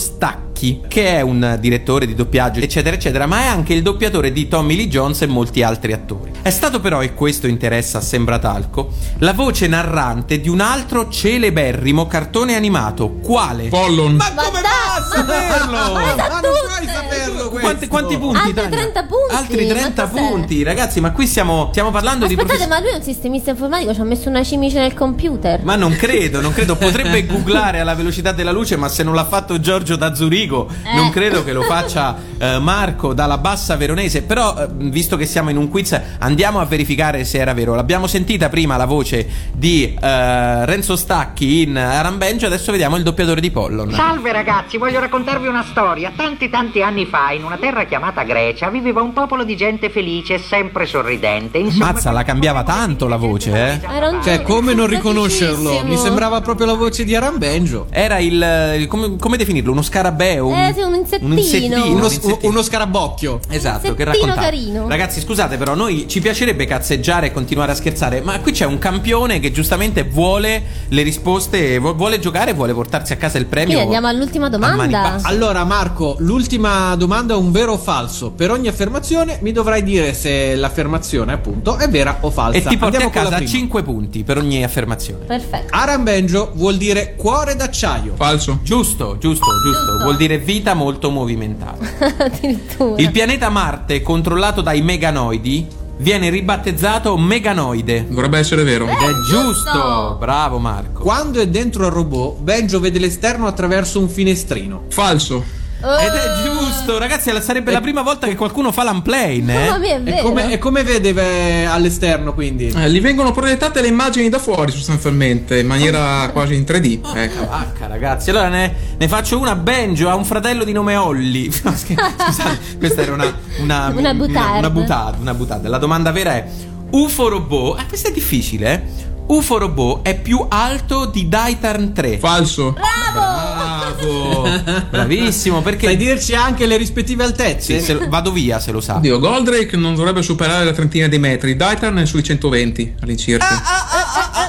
Speaker 2: Stacchi, che è un direttore di doppiaggio, eccetera, eccetera, ma è anche il doppiatore di Tommy Lee Jones e molti altri attori. È stato però, e questo interessa a Sembratalco, la voce narrante di un altro celeberrimo cartone animato. Quale?
Speaker 9: Pollon.
Speaker 2: Ma
Speaker 4: Ma
Speaker 2: come fa a
Speaker 4: ma-
Speaker 2: saperlo?
Speaker 4: ma
Speaker 3: Ma non puoi saperlo questo.
Speaker 2: Quanti, quanti punti?
Speaker 4: Altri
Speaker 2: Tania?
Speaker 4: 30 punti,
Speaker 2: Altri
Speaker 4: ma
Speaker 2: 30
Speaker 4: cos'è?
Speaker 2: punti, ragazzi, ma qui stiamo, stiamo parlando di
Speaker 4: Aspettate,
Speaker 2: profes-
Speaker 4: ma lui è un sistemista informatico, ci ha messo una cimice nel computer.
Speaker 2: Ma non credo, non credo. Potrebbe googlare alla velocità della luce, ma se non l'ha fatto Giorgio da Zurigo,
Speaker 4: Eh.
Speaker 2: non credo che lo faccia eh, Marco dalla bassa veronese. Però, eh, visto che siamo in un quiz, andiamo a verificare se era vero. L'abbiamo sentita prima la voce di eh, Renzo Stacchi in Arambenjo, adesso vediamo il doppiatore di Pollon.
Speaker 11: Salve ragazzi, voglio raccontarvi una storia. Tanti tanti anni fa, in una terra chiamata Grecia, viveva un popolo di gente felice e sempre sorridente. Insomma,
Speaker 2: Mazza, la cambiava tanto la voce, eh?
Speaker 4: Era un
Speaker 3: Cioè, come non riconoscerlo? Mi sembrava proprio la voce di Aran Benjo.
Speaker 2: Era il. il- come, come definirlo? Uno scarabeo? Un,
Speaker 4: Eh, sì, un insettino.
Speaker 2: Un insettino.
Speaker 3: Uno,
Speaker 2: un insettino.
Speaker 3: uno scarabocchio.
Speaker 2: Esatto, che raccontava.
Speaker 4: carino.
Speaker 2: Ragazzi, scusate, però, noi ci piacerebbe cazzeggiare e continuare a scherzare, ma qui c'è un campione che giustamente vuole le risposte, vu- vuole giocare vuole portarsi a casa il premio.
Speaker 4: Quindi andiamo all'ultima domanda.
Speaker 3: Allora, Marco, l'ultima domanda è un vero o falso. Per ogni affermazione mi dovrai dire se l'affermazione, appunto, è vera o falsa.
Speaker 2: E ti porti
Speaker 3: Andiamo
Speaker 2: a casa
Speaker 3: prima.
Speaker 2: 5 punti per ogni affermazione.
Speaker 4: Perfetto.
Speaker 3: Aran Benjo vuol dire cuore d'acciaio.
Speaker 9: Falso.
Speaker 2: Giusto, giusto, giusto. Vuol dire vita molto movimentata.
Speaker 4: Addirittura.
Speaker 2: Il pianeta Marte, controllato dai meganoidi, viene ribattezzato meganoide.
Speaker 9: Dovrebbe essere vero.
Speaker 2: Ed è
Speaker 4: Eh, giusto.
Speaker 2: giusto, bravo Marco.
Speaker 3: Quando è dentro al robot, Benjo vede l'esterno attraverso un finestrino.
Speaker 9: Falso.
Speaker 2: Ed è giusto, ragazzi, sarebbe la prima volta che qualcuno fa l'unplane, eh?
Speaker 4: Mamma mia, è
Speaker 3: E
Speaker 4: vero.
Speaker 3: come, e come vede eh, all'esterno, quindi?
Speaker 9: Eh, gli vengono proiettate le immagini da fuori sostanzialmente, in maniera quasi in 3D. Ecco.
Speaker 2: Vacca, ragazzi. Allora ne, ne faccio una. Benjo ha un fratello di nome Olli. No, Scusate, questa era una. Una,
Speaker 4: Una boutade.
Speaker 2: Una boutade, una boutade. La domanda vera è: UFO robot. Ah, questa è difficile, eh? UFO robot è più alto di Daitarn 3.
Speaker 9: Falso.
Speaker 2: Bravo! Bravissimo, perché.
Speaker 3: Sai dirci anche le rispettive altezze?
Speaker 2: Sì, se vado via se lo sa.
Speaker 9: Oddio, Goldrake non dovrebbe superare la trentina di metri, Daitarn è sui 120 all'incirca.
Speaker 2: Ah,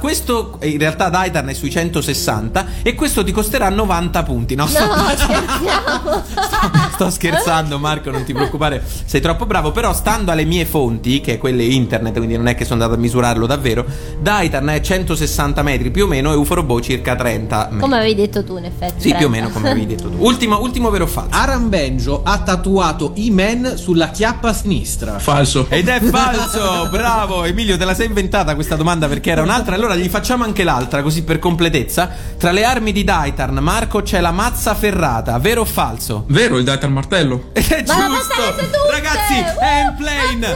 Speaker 2: questo in realtà Daitarn è sui 160 e questo ti costerà 90 punti. No, sto,
Speaker 4: No, scherziamo.
Speaker 2: sto scherzando, Marco, non ti preoccupare, sei troppo bravo. Però, stando alle mie fonti, che è quelle internet, quindi non è che sono andato a misurarlo davvero, Daitarn è 160 metri più o meno e Uforobo circa 30 metri.
Speaker 4: Come avevi detto tu, in effetti.
Speaker 2: Sì, più o
Speaker 4: 30.
Speaker 2: meno come avevi detto tu. Ultimo, ultimo vero o falso?
Speaker 3: Aran Benjo ha tatuato I-Man sulla chiappa sinistra.
Speaker 9: Falso.
Speaker 2: Ed è falso, bravo Emilio, te la sei inventata questa domanda perché era un'altra. Allora gli facciamo anche l'altra, così per completezza. Tra le armi di Daitarn, Marco, c'è la mazza ferrata, vero o falso?
Speaker 9: Vero, il Daitarn martello.
Speaker 2: Ed è giusto! Ragazzi,
Speaker 4: Uh,
Speaker 2: è in plane!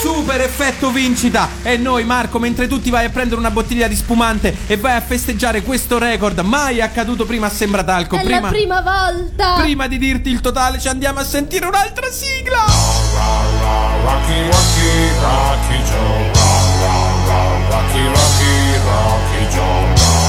Speaker 2: Super effetto vincita! E noi, Marco, mentre tu ti vai a prendere una bottiglia di spumante e vai a festeggiare questo record, mai accaduto prima a Sembratalco.
Speaker 4: È
Speaker 2: prima,
Speaker 4: la prima volta.
Speaker 2: prima di dirti il totale, ci andiamo a sentire un'altra sigla!
Speaker 5: Rocky, Rocky, Rocky Joe. Rocky, Rocky, Rocky Joe.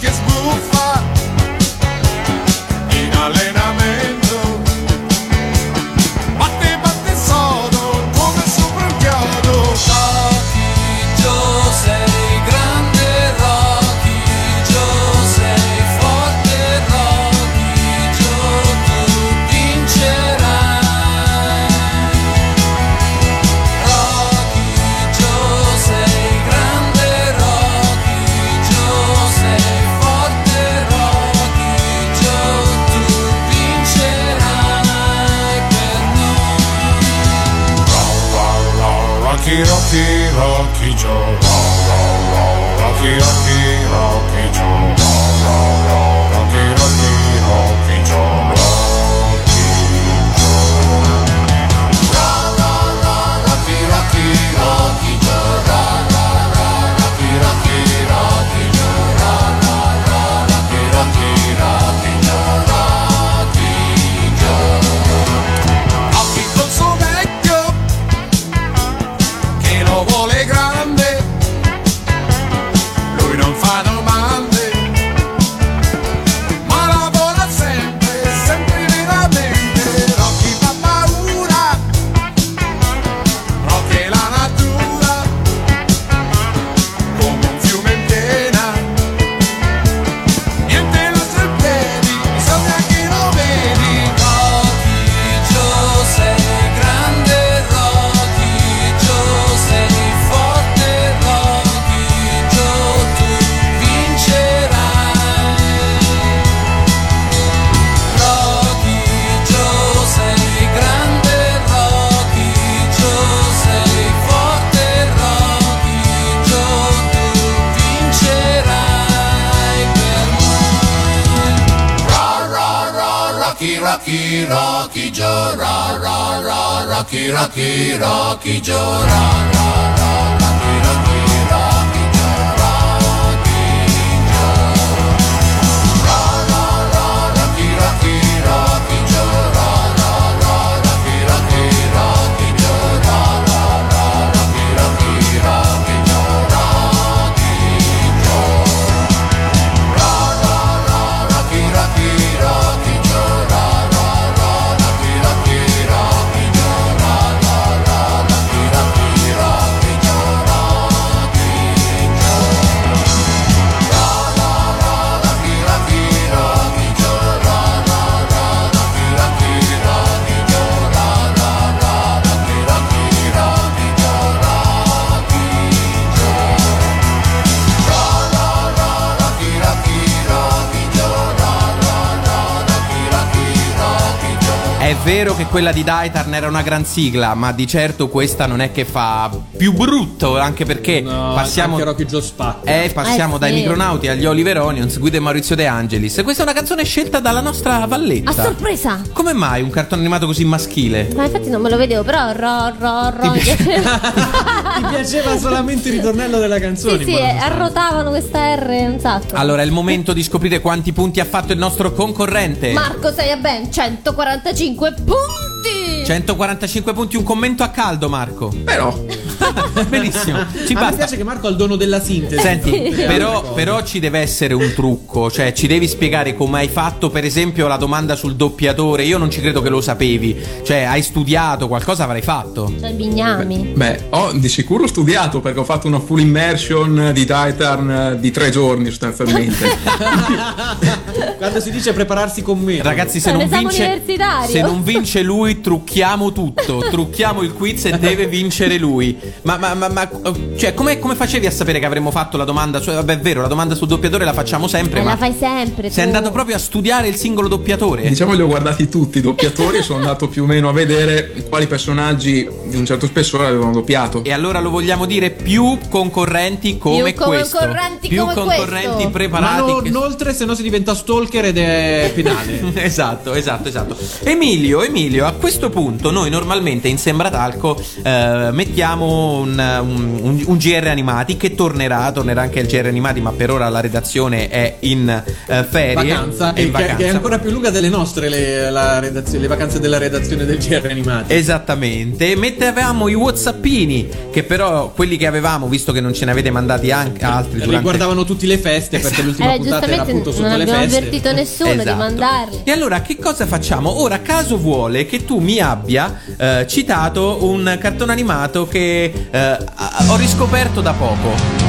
Speaker 5: Just. Rocky
Speaker 2: quella di Daitarn era una gran sigla, ma di certo questa non è che fa più brutto, anche perché passiamo,
Speaker 3: anche Rocky Joe spacca.
Speaker 2: eh, passiamo
Speaker 4: Eh,
Speaker 2: dai
Speaker 4: sì.
Speaker 2: Micronauti agli Oliver Onions, guida di Maurizio De Angelis. Questa è una canzone scelta dalla nostra Valletta.
Speaker 4: A sorpresa!
Speaker 2: Come mai un cartone animato così maschile?
Speaker 4: Ma infatti non me lo vedevo, però ro ro ro.
Speaker 3: Ti piaceva solamente il ritornello della canzone?
Speaker 4: Sì, sì, eh, arrotavano questa R un sacco.
Speaker 2: Allora è il momento di scoprire quanti punti ha fatto il nostro concorrente.
Speaker 4: Marco sei a ben 145 punti!
Speaker 2: 145 punti, un commento a caldo, Marco.
Speaker 9: Però,
Speaker 2: Benissimo, ci basta.
Speaker 3: piace che Marco ha il dono della sintesi.
Speaker 2: Senti, però, però ci deve essere un trucco, cioè ci devi spiegare come hai fatto, per esempio, la domanda sul doppiatore. Io non ci credo che lo sapevi, cioè hai studiato, qualcosa avrai fatto.
Speaker 4: Cioè bignami.
Speaker 9: beh, ho di sicuro studiato perché ho fatto una full immersion di Titan eh, di tre giorni sostanzialmente.
Speaker 3: Quando si dice prepararsi con me.
Speaker 2: Ragazzi, se non, vince, se non vince lui, trucchiamo tutto. Trucchiamo il quiz e deve vincere lui. Ma, ma, ma, ma, cioè, come, come facevi a sapere che avremmo fatto la domanda? Cioè, vabbè, è vero, la domanda sul doppiatore la facciamo sempre.
Speaker 4: E
Speaker 2: ma
Speaker 4: la fai sempre.
Speaker 2: sei
Speaker 4: tu.
Speaker 2: andato proprio a studiare il singolo doppiatore?
Speaker 9: Diciamo li ho guardati tutti i doppiatori e sono andato più o meno a vedere quali personaggi di un certo spessore avevano doppiato.
Speaker 2: E allora lo vogliamo dire più concorrenti come
Speaker 4: Più
Speaker 2: questo.
Speaker 4: concorrenti
Speaker 2: più
Speaker 4: come
Speaker 2: concorrenti
Speaker 4: questo.
Speaker 3: Ma
Speaker 2: preparati.
Speaker 3: non
Speaker 2: che-
Speaker 3: oltre, se no si diventa stalker ed è penale.
Speaker 2: esatto, esatto, esatto. Emilio, Emilio, a questo punto noi normalmente in Sembratalco eh, mettiamo un, un- un- GR animati che tornerà, tornerà anche il GR animati, ma per ora la redazione è in eh, ferie.
Speaker 3: Vacanza,
Speaker 2: È
Speaker 3: e
Speaker 2: in
Speaker 3: che,
Speaker 2: vacanza.
Speaker 3: che è ancora più lunga delle nostre, le, le vacanze della redazione del GR Animati.
Speaker 2: Esattamente, mettevamo i whatsappini che però quelli che avevamo, visto che non ce ne avete mandati anche altri durante
Speaker 3: Riguardavano tutte le feste perché l'ultima
Speaker 4: Eh,
Speaker 3: puntata era appunto
Speaker 4: non
Speaker 3: sotto le
Speaker 4: abbiamo
Speaker 3: feste.
Speaker 4: avvertito nessuno di
Speaker 2: Esatto.
Speaker 4: mandarli.
Speaker 2: E allora che cosa facciamo? Ora caso vuole che tu mi abbia eh, citato un cartone animato che eh, ho riscoperto da poco.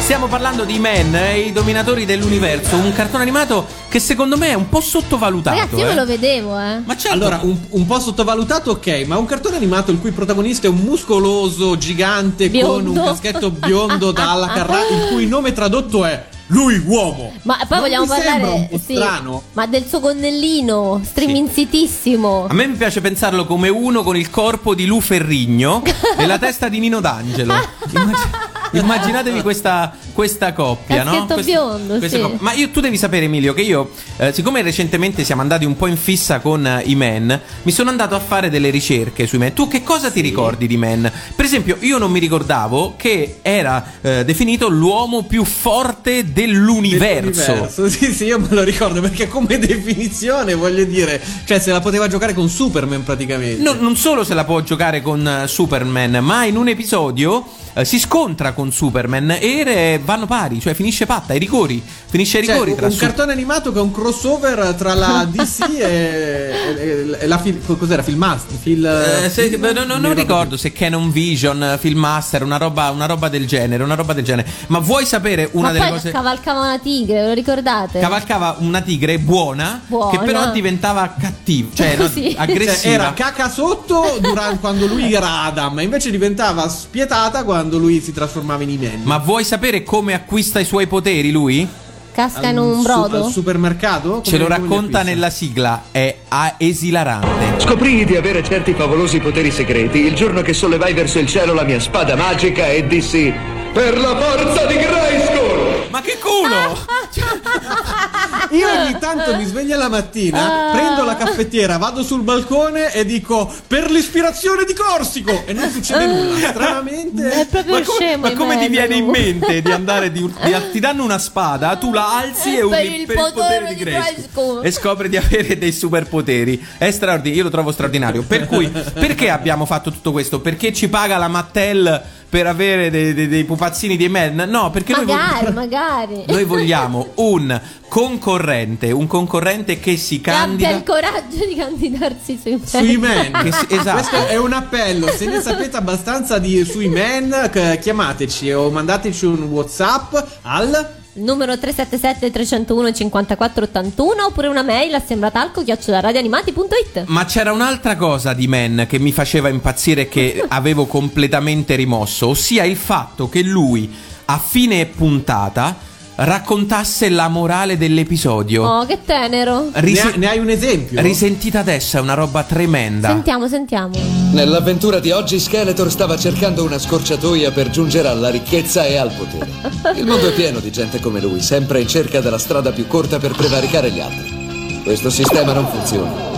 Speaker 2: Stiamo parlando di Men e i dominatori dell'universo, un cartone animato che secondo me è un po' sottovalutato.
Speaker 4: Ragazzi, io
Speaker 2: eh.
Speaker 4: me lo vedevo, eh.
Speaker 2: Ma certo,
Speaker 3: Allora, un, un po' sottovalutato, ok, ma un cartone animato il cui protagonista è un muscoloso gigante con
Speaker 4: Biondo.
Speaker 3: un caschetto biondo dalla Carrà, il cui nome tradotto è lui uomo.
Speaker 4: Ma poi
Speaker 3: Non
Speaker 4: vogliamo parlare
Speaker 3: un po'
Speaker 4: sì,
Speaker 3: strano?
Speaker 4: ma del suo gonnellino striminzitissimo.
Speaker 2: A me mi piace pensarlo come uno con il corpo di Lu Ferrigno e la testa di Nino D'Angelo. Immag- immaginatevi questa, questa coppia, no? Questa-
Speaker 4: biondo,
Speaker 2: questa
Speaker 4: sì.
Speaker 2: coppia. Ma io, tu devi sapere, Emilio, che io, eh, siccome recentemente siamo andati un po' in fissa con eh, i men, mi sono andato a fare delle ricerche sui men. Tu che cosa ti ricordi di men? Per esempio, io non mi ricordavo che era eh, definito l'uomo più forte dell'universo.
Speaker 3: Dell'universo. Sì, sì, io me lo ricordo perché come definizione voglio dire, cioè se la poteva giocare con Superman praticamente.
Speaker 2: No, non solo se la può giocare con eh, Superman, ma in un episodio eh, si scontra con Superman e vanno pari, cioè finisce patta ai rigori. Finisce ai
Speaker 3: Cioè,
Speaker 2: rigori
Speaker 3: un
Speaker 2: tra
Speaker 3: un
Speaker 2: Su-
Speaker 3: cartone animato che è un crossover tra la DC e, e- e la fil- cos'era? Filmast? Fil,
Speaker 2: Eh, se-
Speaker 3: film?
Speaker 2: no, non
Speaker 3: ricordo
Speaker 2: se Canon Vision, Filmmaster, una roba, una roba del genere, una roba del genere. Ma vuoi sapere una
Speaker 4: ma
Speaker 2: delle
Speaker 4: poi
Speaker 2: cose?
Speaker 4: cavalcava una tigre, ve lo ricordate?
Speaker 2: Cavalcava una tigre buona,
Speaker 4: Buona.
Speaker 2: che però diventava cattiva, cioè no,
Speaker 4: Sì.
Speaker 2: aggressiva.
Speaker 3: Cioè, era caca sotto durante, quando lui era Adam, invece diventava spietata quando lui si trasformava in Imen.
Speaker 2: Ma vuoi sapere come acquista i suoi poteri lui?
Speaker 4: Casca in un
Speaker 3: su-
Speaker 4: brodo?
Speaker 3: al supermercato? Come-
Speaker 2: Ce lo racconta nella sigla, è a- esilarante.
Speaker 12: Scoprii di avere certi favolosi poteri segreti il giorno che sollevai verso il cielo la mia spada magica e dissi Per la forza di Grayskull!
Speaker 2: Ma che culo!
Speaker 3: Io ogni tanto mi sveglio la mattina,
Speaker 4: Ah.
Speaker 3: prendo la caffettiera, vado sul balcone e dico per l'ispirazione di Corsico e non succede nulla. Stranamente
Speaker 4: È proprio
Speaker 2: Ma come,
Speaker 4: scemo.
Speaker 2: ma come ti viene in mente di andare di, di- ti danno una spada, tu la alzi e
Speaker 4: Per
Speaker 2: urli
Speaker 4: il
Speaker 2: per il
Speaker 4: potere
Speaker 2: di Grayskull. e scopri di avere dei superpoteri. È straordinario, io lo trovo straordinario. Per cui perché abbiamo fatto tutto questo? Perché ci paga la Mattel per avere dei, dei- dei pupazzini di men? No, perché noi vogliamo-
Speaker 4: Magari, magari.
Speaker 2: noi vogliamo un concorrente, un concorrente che si
Speaker 4: Che abbia
Speaker 2: candida
Speaker 4: il coraggio di candidarsi sui
Speaker 3: sui men.
Speaker 2: Che si- esatto.
Speaker 3: Questo è un appello. Se ne sapete abbastanza di, sui men, chiamateci o mandateci un WhatsApp al
Speaker 4: Numero 377 301 5481 oppure una mail a sembratalco radioanimati.it
Speaker 2: Ma c'era un'altra cosa di Men che mi faceva impazzire e che avevo completamente rimosso, ossia il fatto che lui a fine puntata raccontasse la morale dell'episodio.
Speaker 4: Oh, che tenero.
Speaker 2: Rise-
Speaker 3: ne, ha- ne hai un esempio?
Speaker 2: risentita adesso, è una roba tremenda.
Speaker 4: Sentiamo, sentiamo.
Speaker 12: Nell'avventura di oggi Skeletor stava cercando una scorciatoia per giungere alla ricchezza e al potere. Il mondo è pieno di gente come lui, sempre in cerca della strada più corta per prevaricare gli altri. Questo sistema non funziona.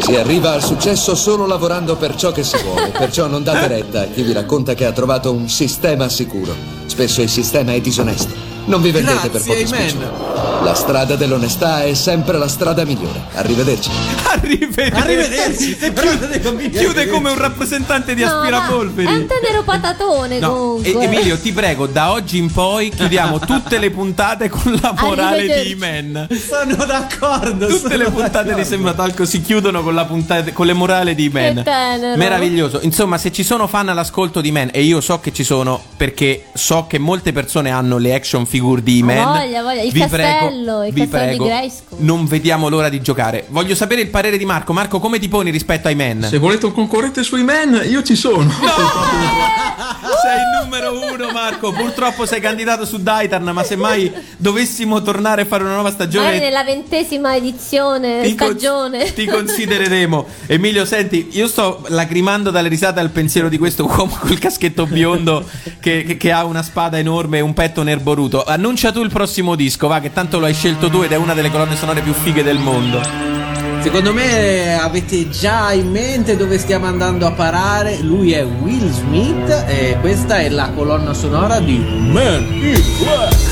Speaker 12: Si arriva al successo solo lavorando per ciò che si vuole, perciò non date retta a chi vi racconta che ha trovato un sistema sicuro. Spesso il sistema è disonesto. Non vi vendete per
Speaker 3: Grazie,
Speaker 12: poche
Speaker 3: amen.
Speaker 12: spicciole. La strada dell'onestà è sempre la strada migliore. Arrivederci.
Speaker 2: Arrivederci.
Speaker 3: Arrivederci. Bambini.
Speaker 2: Chiude come un rappresentante di
Speaker 4: No,
Speaker 2: aspirapolveri.
Speaker 4: È un tenero patatone
Speaker 2: No,
Speaker 4: comunque.
Speaker 2: E- Emilio, ti prego, da oggi in poi chiudiamo tutte le puntate con la morale di. Imen.
Speaker 3: Sono d'accordo.
Speaker 2: Tutte
Speaker 3: sono
Speaker 2: le puntate
Speaker 3: d'accordo.
Speaker 2: di Sembra Talco si chiudono con, la puntata, con le morali di Men.
Speaker 4: Che tenero.
Speaker 2: Meraviglioso. Insomma, se ci sono fan all'ascolto di Men, e io so che ci sono perché so che molte persone hanno le action figure di Men.
Speaker 4: Voglia, voglia. Il
Speaker 2: vi
Speaker 4: castello,
Speaker 2: prego,
Speaker 4: il castello di Grayskull.
Speaker 2: Non vediamo l'ora di giocare. Voglio sapere il parere di Marco. Marco, come ti poni rispetto ai Men?
Speaker 9: Se volete un concorrente sui men, io ci sono.
Speaker 2: Sei il numero uno, Marco. Purtroppo sei candidato su Daitarn, ma se mai dovessimo tornare a fare una nuova stagione.
Speaker 4: Magari nella ventesima edizione,
Speaker 2: Ti con-
Speaker 4: stagione.
Speaker 2: Ti considereremo. Emilio, senti, io sto lacrimando dalle risate al pensiero di questo uomo col caschetto biondo che, che- che ha una spada enorme e un petto nerboruto. Annuncia tu il prossimo disco, va, che tanto lo hai scelto tu ed è una delle colonne sonore più fighe del mondo.
Speaker 3: Secondo me avete già in mente dove stiamo andando a parare. Lui è Will Smith e questa è la colonna sonora di Man in Black.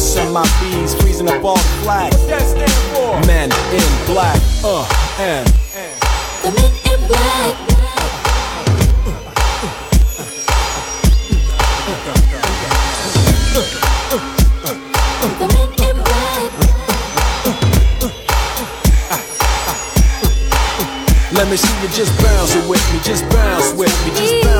Speaker 13: and my bees freezing up all the flag what that stand for men in black uh and
Speaker 8: The men in black. The men in black.
Speaker 13: Let me see you just bounce it with me, just bounce with me, just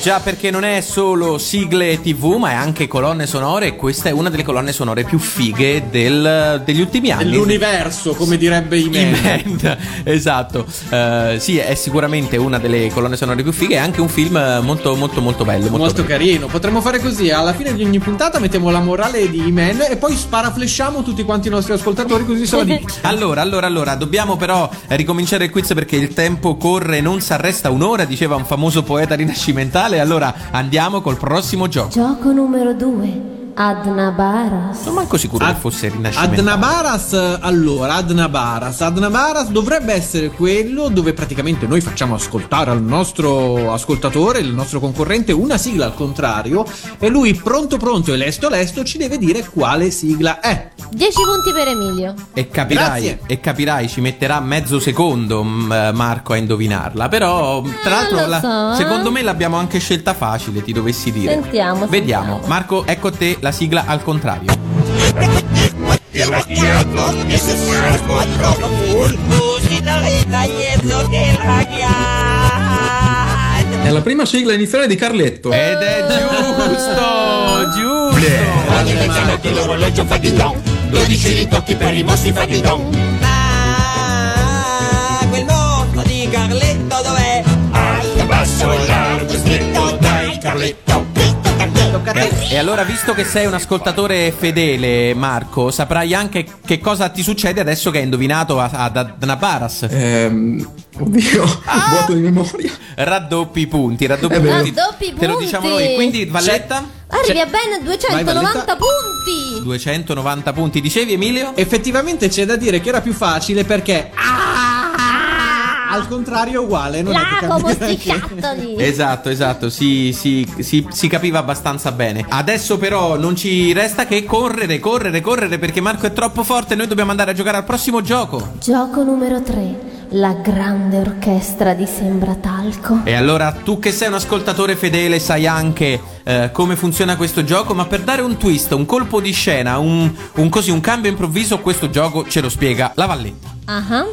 Speaker 2: Già, perché non è solo sigle TV, ma è anche colonne sonore. E questa è una delle colonne sonore più fighe del- degli ultimi anni.
Speaker 3: Dell'universo, come direbbe Iman.
Speaker 2: Iman, esatto. Eh, sì, è sicuramente una delle colonne sonore più fighe. È anche un film molto, molto, molto bello. Molto,
Speaker 3: Molto
Speaker 2: bello.
Speaker 3: carino. Potremmo fare così: alla fine di ogni puntata mettiamo la morale di Iman e poi sparaflesciamo tutti quanti i nostri ascoltatori, così la dicono.
Speaker 2: Allora, allora, allora, dobbiamo però ricominciare il quiz perché il tempo corre, non si arresta un'ora, diceva un famoso poeta rinascimentale. Allora andiamo col prossimo gioco.
Speaker 4: Gioco numero 2. Adnabaras.
Speaker 2: Non manco sicuro che fosse rinascimentale.
Speaker 3: Adnabaras, allora, Adnabaras. Adnabaras dovrebbe essere quello dove praticamente noi facciamo ascoltare al nostro ascoltatore, il nostro concorrente, una sigla al contrario e lui pronto pronto e lesto lesto ci deve dire quale sigla è.
Speaker 4: 10 punti per Emilio.
Speaker 2: E capirai,
Speaker 3: Grazie.
Speaker 2: e capirai, ci metterà mezzo secondo mm, eh, Marco a indovinarla. Però, tra l'altro,
Speaker 4: lo
Speaker 2: la-
Speaker 4: so, eh.
Speaker 2: secondo me l'abbiamo anche scelta facile, ti dovessi dire.
Speaker 4: Sentiamo,
Speaker 2: Vediamo.
Speaker 4: sentiamo.
Speaker 2: Marco, ecco a te la sigla al contrario.
Speaker 9: È la prima sigla iniziale di Carletto.
Speaker 2: Ed è giusto, giusto.
Speaker 5: quel mostro di Carletto dov'è? Alto, basso, largo, stretto, dai Carletto
Speaker 2: E allora, visto che sei un ascoltatore fedele, Marco, saprai anche che cosa ti succede adesso che hai indovinato a- ad Adnabaras.
Speaker 9: Ehm, oddio, vuoto di memoria.
Speaker 2: Raddoppi i punti, raddoppi
Speaker 9: vero.
Speaker 2: punti.
Speaker 4: Raddoppi
Speaker 2: Te lo diciamo noi. Quindi, Valletta,
Speaker 4: Arrivi a ben
Speaker 3: Vai,
Speaker 4: 290
Speaker 3: Valletta.
Speaker 4: punti.
Speaker 2: 290 punti. Dicevi, Emilio?
Speaker 3: Effettivamente c'è da dire che era più facile perché ah, al contrario è uguale, non cambia
Speaker 4: sti sciattoli.
Speaker 2: Esatto, esatto, si, si- si- si capiva abbastanza bene. Adesso però non ci resta che correre, correre, correre perché Marco è troppo forte e noi dobbiamo andare a giocare al prossimo gioco.
Speaker 4: Gioco numero 3. La grande orchestra di Sembratalco.
Speaker 2: E allora tu che sei un ascoltatore fedele sai anche eh, come funziona questo gioco, ma per dare un twist, un colpo di scena, un, un così, un cambio improvviso, questo gioco ce lo spiega la Valletta.
Speaker 4: Ah.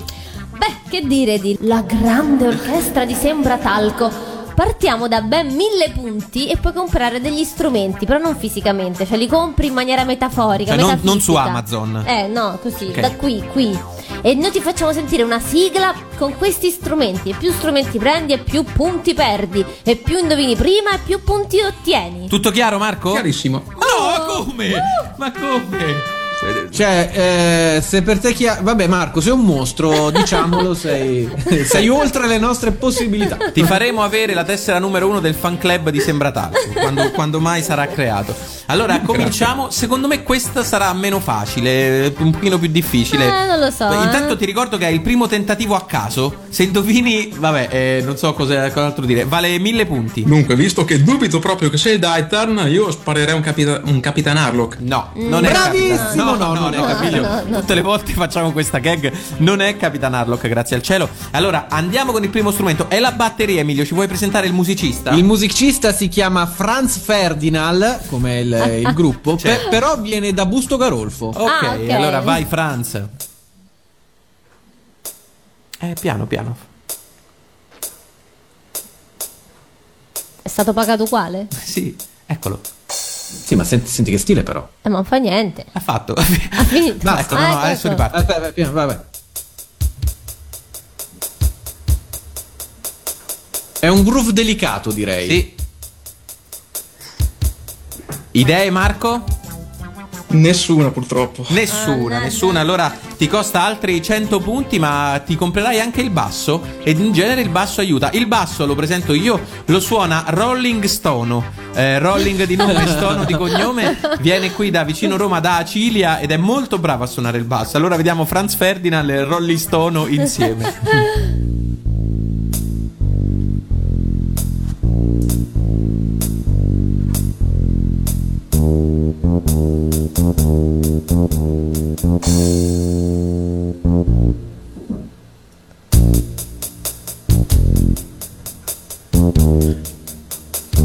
Speaker 4: Beh, che dire di La grande orchestra di Sembratalco. Partiamo da ben mille punti e puoi comprare degli strumenti, però non fisicamente, cioè li compri in maniera metaforica.
Speaker 2: Cioè, non-
Speaker 4: metafisica.
Speaker 2: non su Amazon.
Speaker 4: Eh, no, così,
Speaker 2: Ok.
Speaker 4: da qui, qui. E noi ti facciamo sentire una sigla con questi strumenti. E più strumenti prendi e più punti perdi. E più indovini prima e più punti ottieni.
Speaker 2: Tutto chiaro, Marco?
Speaker 9: Chiarissimo.
Speaker 2: Ma no, ma come? Ma come?
Speaker 3: Cioè, eh, se per te chi ha... Vabbè, Marco, sei un mostro, diciamolo, sei, sei oltre le nostre possibilità.
Speaker 2: Ti faremo avere la tessera numero uno del fan club di Sembratalco quando, quando mai sarà creato. Allora, cominciamo. Secondo me questa sarà meno facile, un pochino più difficile.
Speaker 4: Eh, non lo so.
Speaker 2: Intanto
Speaker 4: eh.
Speaker 2: ti ricordo che è il primo tentativo a caso. Se indovini, vabbè, eh, non so cosa, cos'altro dire. Vale mille punti.
Speaker 9: Dunque, visto che dubito proprio che sei il Daitarn, io sparerei un, capita- un Capitan Harlock.
Speaker 2: No,
Speaker 4: Mm.
Speaker 2: non è
Speaker 3: Bravissimo,
Speaker 2: Capitan-
Speaker 3: no,
Speaker 2: no,
Speaker 3: no,
Speaker 2: no,
Speaker 3: no,
Speaker 2: Camillo.
Speaker 4: no, no.
Speaker 2: Tutte le volte facciamo questa gag. Non è Capitan Harlock, grazie al cielo. Allora, andiamo con il primo strumento. È la batteria, Emilio. Ci vuoi presentare il musicista?
Speaker 3: Il musicista si chiama Franz Ferdinand, come il, il gruppo,
Speaker 2: Certo.
Speaker 3: pe- però viene da Busto Garolfo.
Speaker 2: Ok,
Speaker 4: Ah, ok.
Speaker 2: allora vai Franz. Eh, piano, piano.
Speaker 4: È stato pagato uguale?
Speaker 2: Sì, eccolo.
Speaker 3: Sì, ma senti, senti che stile però.
Speaker 4: Eh, ma non fa niente.
Speaker 2: Ha fatto.
Speaker 4: Ha finito.
Speaker 2: Basta, no,
Speaker 4: Ah,
Speaker 2: no,
Speaker 4: ecco,
Speaker 2: adesso
Speaker 4: ecco.
Speaker 2: riparte.
Speaker 3: Aspetta, vai, piano, vai, vai. È un groove delicato, direi.
Speaker 2: Sì. Idee, Marco?
Speaker 9: Nessuna, purtroppo.
Speaker 2: Nessuna, nessuna. Allora ti costa altri 100 punti, ma ti comprerai anche il basso. Ed in genere il basso aiuta. Il basso lo presento io, lo suona Rolling Stono. Eh, Rolling di nome, Stono di cognome. Viene qui da vicino Roma, da Acilia, ed è molto bravo a suonare il basso. Allora vediamo Franz Ferdinand e Rolling Stono insieme.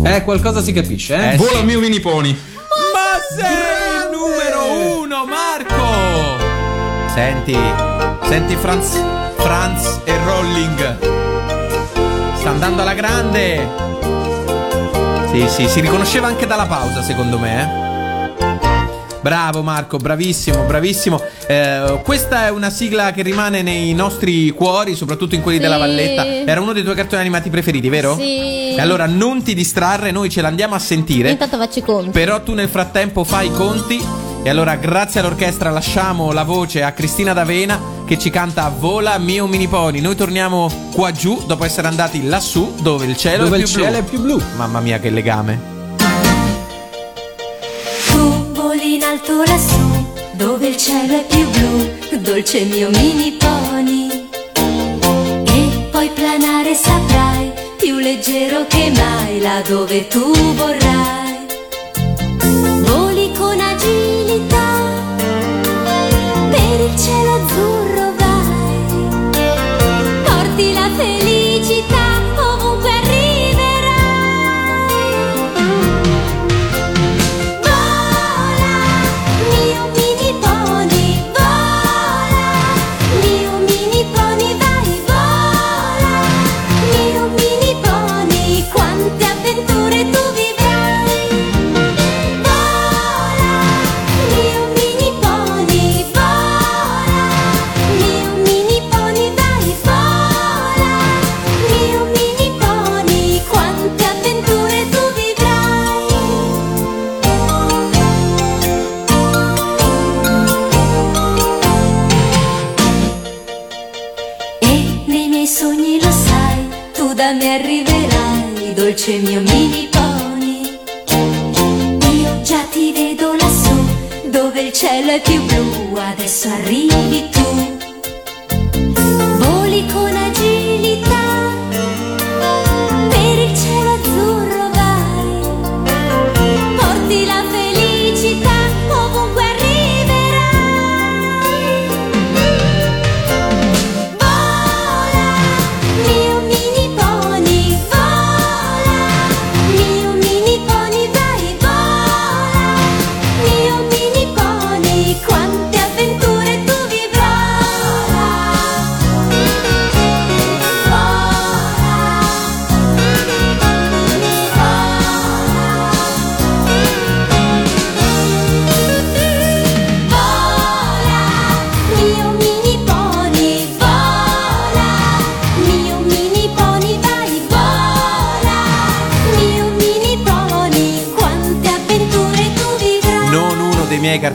Speaker 3: Eh, qualcosa si capisce, eh?
Speaker 2: Eh,
Speaker 9: Vola
Speaker 2: sì.
Speaker 9: mio mini pony.
Speaker 2: Ma sei il numero uno, Marco! Senti, senti Franz, Franz e Rolling. Sta andando alla grande. Sì, sì, si riconosceva anche dalla pausa, secondo me, eh. Bravo Marco, bravissimo, bravissimo. Eh, questa è una sigla che rimane nei nostri cuori, soprattutto in quelli
Speaker 4: Sì.
Speaker 2: della Valletta. Era uno dei tuoi cartoni animati preferiti, vero?
Speaker 4: Sì.
Speaker 2: E allora non ti distrarre, noi ce l'andiamo a sentire.
Speaker 4: Intanto faccio i conti.
Speaker 2: Però tu nel frattempo fai i conti. E allora, grazie all'orchestra, lasciamo la voce a Cristina D'Avena che ci canta Vola mio mini pony. Noi torniamo qua giù dopo essere andati lassù dove il cielo
Speaker 3: Dove
Speaker 2: è
Speaker 3: il
Speaker 2: più blu.
Speaker 3: cielo è più blu.
Speaker 2: Mamma mia, che legame.
Speaker 8: Voli in alto lassù, dove il cielo è più blu, dolce mio mini pony. E poi planare saprai, più leggero che mai, là dove tu vorrai. Dolce mio mini pony. Io già ti vedo lassù, dove il cielo è più blu, adesso arrivi tu.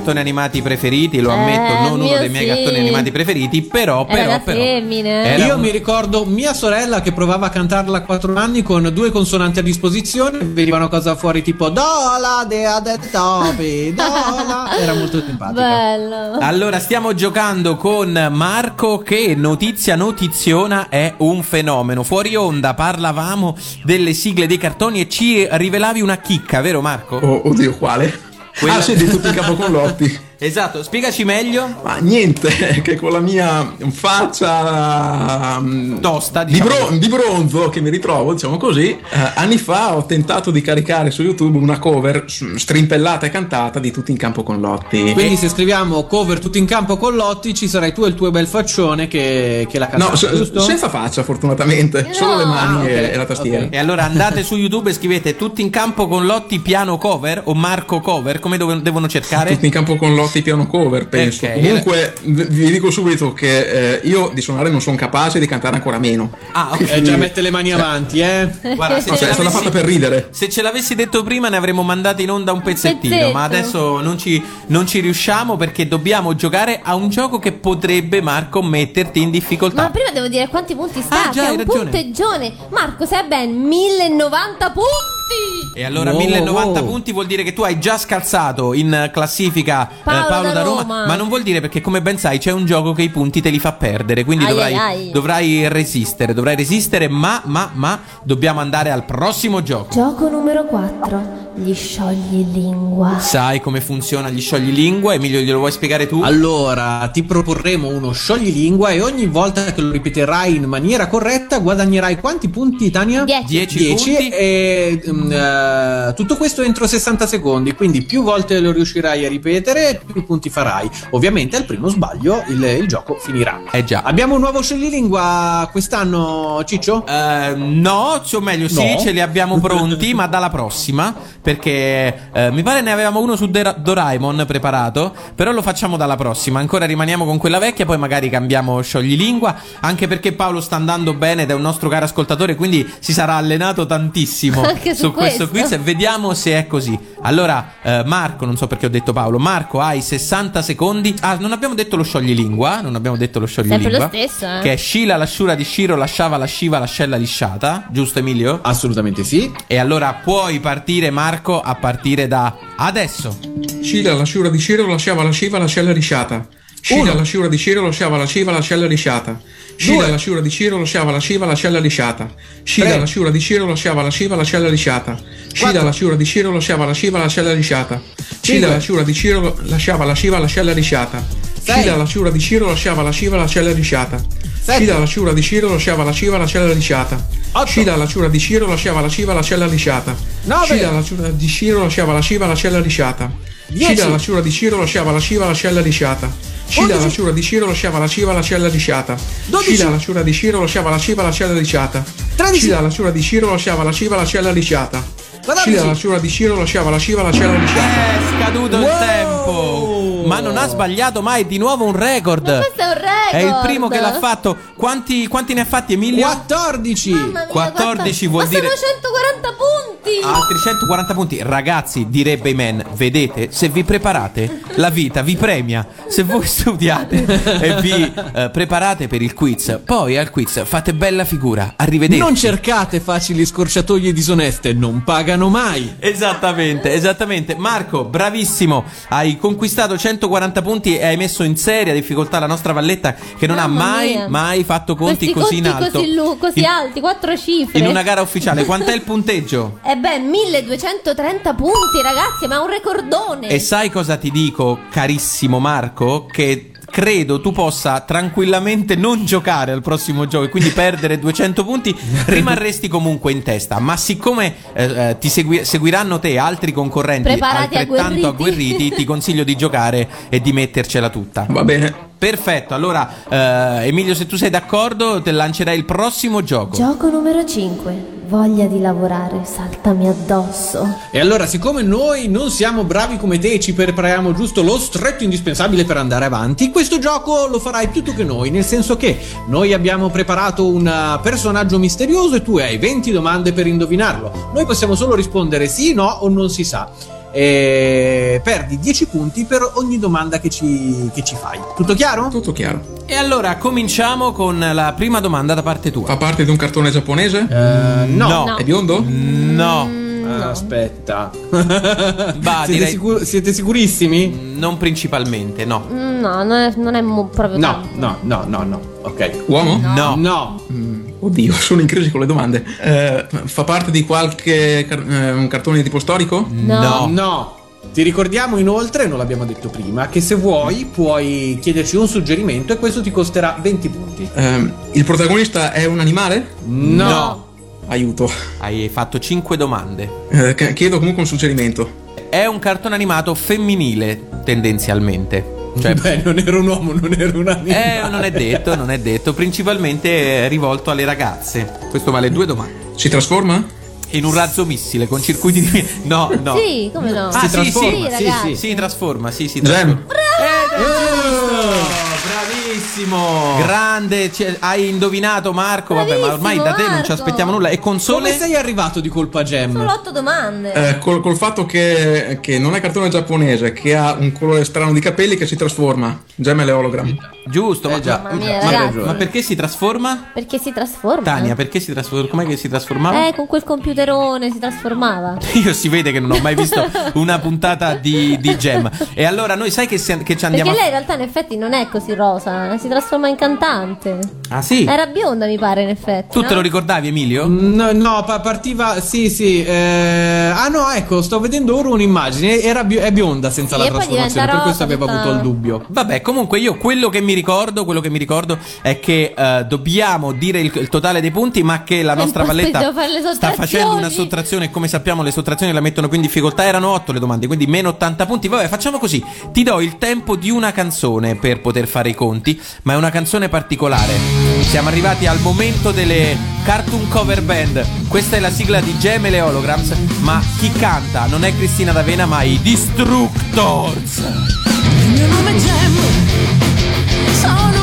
Speaker 2: Cartoni animati preferiti, lo
Speaker 4: Eh,
Speaker 2: ammetto, non uno dei miei
Speaker 4: sì.
Speaker 2: cartoni animati preferiti, però, però, però.
Speaker 3: Io
Speaker 2: un-
Speaker 3: mi ricordo mia sorella che provava a cantarla a 4 anni con due consonanti a disposizione, venivano cosa fuori tipo Dola de topi, Dola. Era molto simpatica.
Speaker 4: Bello.
Speaker 2: Allora, stiamo giocando con Marco che notizia notiziona è un fenomeno. Fuori onda parlavamo delle sigle dei cartoni e ci rivelavi una chicca, vero Marco?
Speaker 9: Oh, oddio, quale?
Speaker 2: Quella-
Speaker 9: Ah, sì, di tutti capo con Lotti.
Speaker 2: Esatto, spiegaci meglio.
Speaker 9: Ma niente, che con la mia faccia mm,
Speaker 2: Tosta,
Speaker 9: di,
Speaker 2: diciamo.
Speaker 9: bro- di bronzo che mi ritrovo, diciamo così, eh, anni fa ho tentato di caricare su YouTube una cover s- strimpellata e cantata di Tutti in campo con Lotti.
Speaker 3: Quindi se scriviamo cover tutto in campo con Lotti ci sarai tu e il tuo bel faccione che, che la
Speaker 9: No,
Speaker 3: cantate,
Speaker 9: se-
Speaker 3: giusto?
Speaker 9: senza faccia fortunatamente, solo le mani
Speaker 3: Ah, ok,
Speaker 9: e, la tastiera.
Speaker 3: ok.
Speaker 2: E allora andate su YouTube e scrivete tutti in campo con Lotti piano cover o Marco cover, come dove- devono cercare?
Speaker 9: Tutti in campo con Lotti piano cover, penso.
Speaker 2: Ok.
Speaker 9: Comunque, vi dico subito che eh, io di suonare non sono capace, di cantare ancora meno.
Speaker 2: Ah, ok.
Speaker 3: Eh, già mette le mani avanti, eh.
Speaker 2: Guarda, se,
Speaker 9: Ok,
Speaker 2: ce
Speaker 9: è stata fatta per ridere.
Speaker 2: se ce l'avessi detto prima ne avremmo mandato in onda un pezzettino,
Speaker 4: Pezzetto.
Speaker 2: ma adesso non ci, non ci riusciamo perché dobbiamo giocare a un gioco che potrebbe, Marco, metterti in difficoltà.
Speaker 4: Ma prima devo dire quanti punti sta,
Speaker 2: Ah, già,
Speaker 4: che è un
Speaker 2: ragione.
Speaker 4: punteggione. Marco, sei ben 1090 punti.
Speaker 2: E allora
Speaker 3: Wow,
Speaker 2: 1090
Speaker 3: wow.
Speaker 2: punti vuol dire che tu hai già scalzato in eh, classifica eh,
Speaker 4: Paolo
Speaker 2: Paolo,
Speaker 4: da
Speaker 2: da Roma,
Speaker 4: Roma.
Speaker 2: ma non vuol dire perché come ben sai c'è un gioco che i punti te li fa perdere, quindi
Speaker 4: Ai,
Speaker 2: dovrai,
Speaker 4: ai, ai.
Speaker 2: dovrai resistere, dovrai resistere, ma, ma, ma dobbiamo andare al prossimo gioco.
Speaker 4: Gioco numero 4. Gli sciogli lingua.
Speaker 2: Sai come funziona gli sciogli lingua? Emilio, glielo vuoi spiegare tu?
Speaker 3: Allora, ti proporremo uno scioglilingua e ogni volta che lo ripeterai in maniera corretta guadagnerai quanti punti, Tania?
Speaker 4: 10.
Speaker 2: 10 punti.
Speaker 3: e mm, eh, tutto questo entro 60 secondi, quindi più volte lo riuscirai a ripetere, più punti farai. Ovviamente al primo sbaglio il, il gioco finirà.
Speaker 2: Eh già.
Speaker 3: Abbiamo un nuovo scioglilingua quest'anno, Ciccio?
Speaker 2: Eh, no, o meglio, sì,
Speaker 3: No.
Speaker 2: ce li abbiamo pronti, ma dalla prossima. Perché eh, mi pare ne avevamo uno su Dora- Doraemon preparato. Però lo facciamo dalla prossima. Ancora rimaniamo con quella vecchia, poi magari cambiamo scioglilingua. Anche perché Paolo sta andando bene ed è un nostro caro ascoltatore, quindi si sarà allenato tantissimo
Speaker 4: Anche su
Speaker 2: questo
Speaker 4: questo.
Speaker 2: quiz e vediamo se è così. Allora, eh, Marco, non so perché ho detto Paolo, Marco hai 60 secondi. Ah, non abbiamo detto lo scioglilingua, non abbiamo detto lo scioglilingua.
Speaker 4: Sempre lo stesso, eh.
Speaker 2: Che è Scila, l'asciura di Sciro, lasciava, lasciva, l'ascella lisciata, giusto Emilio?
Speaker 3: Assolutamente sì.
Speaker 2: E allora puoi partire Marco a partire da adesso.
Speaker 9: Scila la sciura di Ciro lasciava la sciva l'ascella risciata. Scila la sciura di Ciro lasciava la sciva l'ascella risciata. Scila la sciura di Ciro lasciava la sciva l'ascella lisciata. Scila
Speaker 3: Tre.
Speaker 9: la sciura di Ciro lasciava la sciva l'ascella lisciata. Scila
Speaker 3: Quattro.
Speaker 9: la sciura di Ciro lasciava la sciva l'ascella lisciata. Scila
Speaker 3: Cinque.
Speaker 9: la sciura di Ciro lasciava la sciva l'ascella lisciata.
Speaker 3: Sei.
Speaker 9: Scila la sciura di Ciro lasciava la sciva l'ascella lisciata.
Speaker 3: Sette.
Speaker 9: Scila la sciura di Ciro lasciava la sciva l'ascella lisciata.
Speaker 3: Otto.
Speaker 9: Scila la sciura di Ciro lasciava la sciva l'ascella lisciata.
Speaker 3: Nove.
Speaker 9: Scila la sciura di Ciro lasciava la sciva l'ascella lisciata.
Speaker 3: Dieci.
Speaker 9: Scila la sciura di Ciro lasciava la sciva l'ascella lisciata. Scila la sciura di Ciro lasciava la sciva l'ascella lisciata.
Speaker 3: Dodici.
Speaker 9: Scila la sciura di Ciro lasciava la sciva l'ascella lisciata.
Speaker 3: Tredici.
Speaker 9: Scila la sciura di Ciro lasciava la sciva l'ascella lisciata.
Speaker 3: Quattordici.
Speaker 9: Scila la sciura di Ciro lasciava la sciva l'ascella lisciata.
Speaker 2: È scaduto il
Speaker 3: Wow.
Speaker 2: tempo. Ma non ha sbagliato mai, di nuovo un record.
Speaker 4: Questo è un record.
Speaker 2: È il primo che l'ha fatto. Quanti, quanti ne ha fatti Emilio?
Speaker 3: 14.
Speaker 4: Mamma mia,
Speaker 2: 14
Speaker 4: guarda.
Speaker 2: vuol
Speaker 4: Ma
Speaker 2: dire-
Speaker 4: sono 140 punti.
Speaker 2: Altri 140 punti. Ragazzi, direbbe Iman, vedete, se vi preparate, la vita vi premia. Se voi studiate e vi eh, preparate per il quiz, poi al quiz fate bella figura. Arrivederci.
Speaker 3: Non cercate facili scorciatoie disoneste, non pagano mai.
Speaker 2: Esattamente, esattamente. Marco, bravissimo. Hai conquistato 140 punti e hai messo in seria difficoltà la nostra Valletta che non ha
Speaker 4: Mamma
Speaker 2: mai,
Speaker 4: mia.
Speaker 2: mai fatto conti
Speaker 4: Questi
Speaker 2: così in
Speaker 4: conti
Speaker 2: alto.
Speaker 4: così, lu- così
Speaker 2: in,
Speaker 4: alti, quattro cifre.
Speaker 2: in una gara ufficiale. Quant'è il punteggio?
Speaker 4: E beh, 1230 punti, ragazzi, ma è un recordone.
Speaker 2: E sai cosa ti dico, carissimo Marco? Che credo tu possa tranquillamente non giocare al prossimo gioco e quindi perdere 200 punti, rimarresti comunque in testa. Ma siccome eh, eh, ti segui- seguiranno te altri concorrenti
Speaker 4: Preparati,
Speaker 2: altrettanto
Speaker 4: agguerriti.
Speaker 2: agguerriti, ti consiglio di giocare e di mettercela tutta.
Speaker 9: Va bene.
Speaker 2: Perfetto, allora eh, Emilio, se tu sei d'accordo, te lancerai il prossimo gioco.
Speaker 4: Gioco numero 5. Voglia di lavorare, saltami addosso.
Speaker 3: E allora, siccome noi non siamo bravi come te e ci prepariamo giusto lo stretto indispensabile per andare avanti, questo gioco lo farai più tu che noi, nel senso che noi abbiamo preparato un uh, personaggio misterioso e tu hai 20 domande per indovinarlo. Noi possiamo solo rispondere sì, no o non si sa. E perdi 10 punti per ogni domanda che ci, che ci fai. Tutto chiaro?
Speaker 9: Tutto chiaro.
Speaker 2: E allora cominciamo con la prima domanda da parte tua.
Speaker 9: Fa parte di un cartone giapponese?
Speaker 3: Eh, no.
Speaker 2: No.
Speaker 9: È biondo?
Speaker 2: No.
Speaker 3: Aspetta.
Speaker 2: Va,
Speaker 3: siete,
Speaker 2: direi-
Speaker 3: sicur- siete sicurissimi?
Speaker 2: Non principalmente, no.
Speaker 4: Mm, No, non è, non è mo- proprio
Speaker 3: No, no, no, no, no. Ok.
Speaker 9: Uomo?
Speaker 2: No.
Speaker 3: No.
Speaker 9: Oddio, sono in crisi con le domande. Eh, fa parte di qualche car- eh, un cartone di tipo storico?
Speaker 4: No.
Speaker 3: No. Ti ricordiamo inoltre, non l'abbiamo detto prima, che se vuoi puoi chiederci un suggerimento e questo ti costerà 20 punti.
Speaker 9: Eh, il protagonista è un animale?
Speaker 3: No.
Speaker 9: Aiuto.
Speaker 2: Hai fatto 5 domande.
Speaker 9: Eh, ch- chiedo comunque un suggerimento.
Speaker 2: È un cartone animato femminile, tendenzialmente. Cioè,
Speaker 3: Beh, non era un uomo, non era un animale.
Speaker 2: eh, non è detto, non è detto. Principalmente è rivolto alle ragazze. Questo vale due domande.
Speaker 9: Si trasforma?
Speaker 2: In un razzo missile con circuiti di. No, no.
Speaker 4: Sì, come no?
Speaker 2: Ah,
Speaker 3: Si
Speaker 2: sì,
Speaker 3: trasforma,
Speaker 2: sì,
Speaker 4: sì,
Speaker 2: sì,
Speaker 4: sì.
Speaker 2: si trasforma, sì, si
Speaker 9: Gem.
Speaker 2: trasforma. Ed è giusto! Bravissimo! Grande, cioè, hai indovinato Marco, vabbè, ma ormai da te non ci aspettiamo nulla. E
Speaker 3: Come
Speaker 2: console?
Speaker 3: sei arrivato di colpa a Gem?
Speaker 4: Solo otto domande.
Speaker 9: Eh, col, col fatto che, che non è cartone giapponese, che ha un colore strano di capelli che si trasforma. Gemelle hologram.
Speaker 2: Giusto, ma,
Speaker 3: Eh già,
Speaker 4: mia,
Speaker 2: ma-
Speaker 4: ragazzi.
Speaker 2: ma perché si trasforma?
Speaker 4: Perché si trasforma?
Speaker 2: Tania, perché si trasforma? Com'è che si trasformava?
Speaker 4: Eh, con quel computerone si trasformava.
Speaker 2: Io si vede che non ho mai visto una puntata di, di Gem. E allora noi sai che, se- che ci andiamo
Speaker 4: Perché lei in realtà in effetti non è così rosa, eh, si trasforma in cantante.
Speaker 2: Ah sì?
Speaker 4: Era bionda mi pare in effetti.
Speaker 2: Tu
Speaker 4: no?
Speaker 2: te lo ricordavi Emilio?
Speaker 3: No, no, pa- partiva. Sì, sì. eh, ah, no, ecco, sto vedendo ora un'immagine. Era bi- è bionda senza
Speaker 4: Sì,
Speaker 3: la trasformazione. Per questo avevo
Speaker 4: tutta-
Speaker 3: avuto il dubbio.
Speaker 2: Vabbè, comunque io quello che mi ricordo, quello che mi ricordo è che eh, dobbiamo dire il, il totale dei punti, ma che la nostra Valletta sta facendo una sottrazione e come sappiamo le sottrazioni la mettono più in difficoltà. Erano 8 le domande, quindi meno 80 punti. Vabbè, facciamo così. Ti do il tempo di una canzone per poter fare i conti, ma è una canzone particolare. Siamo arrivati al momento delle cartoon cover band. Questa è la sigla di Gemele Holograms, ma chi canta non è Cristina D'Avena, ma i Destructors.
Speaker 14: Il mio nome è Gem, sono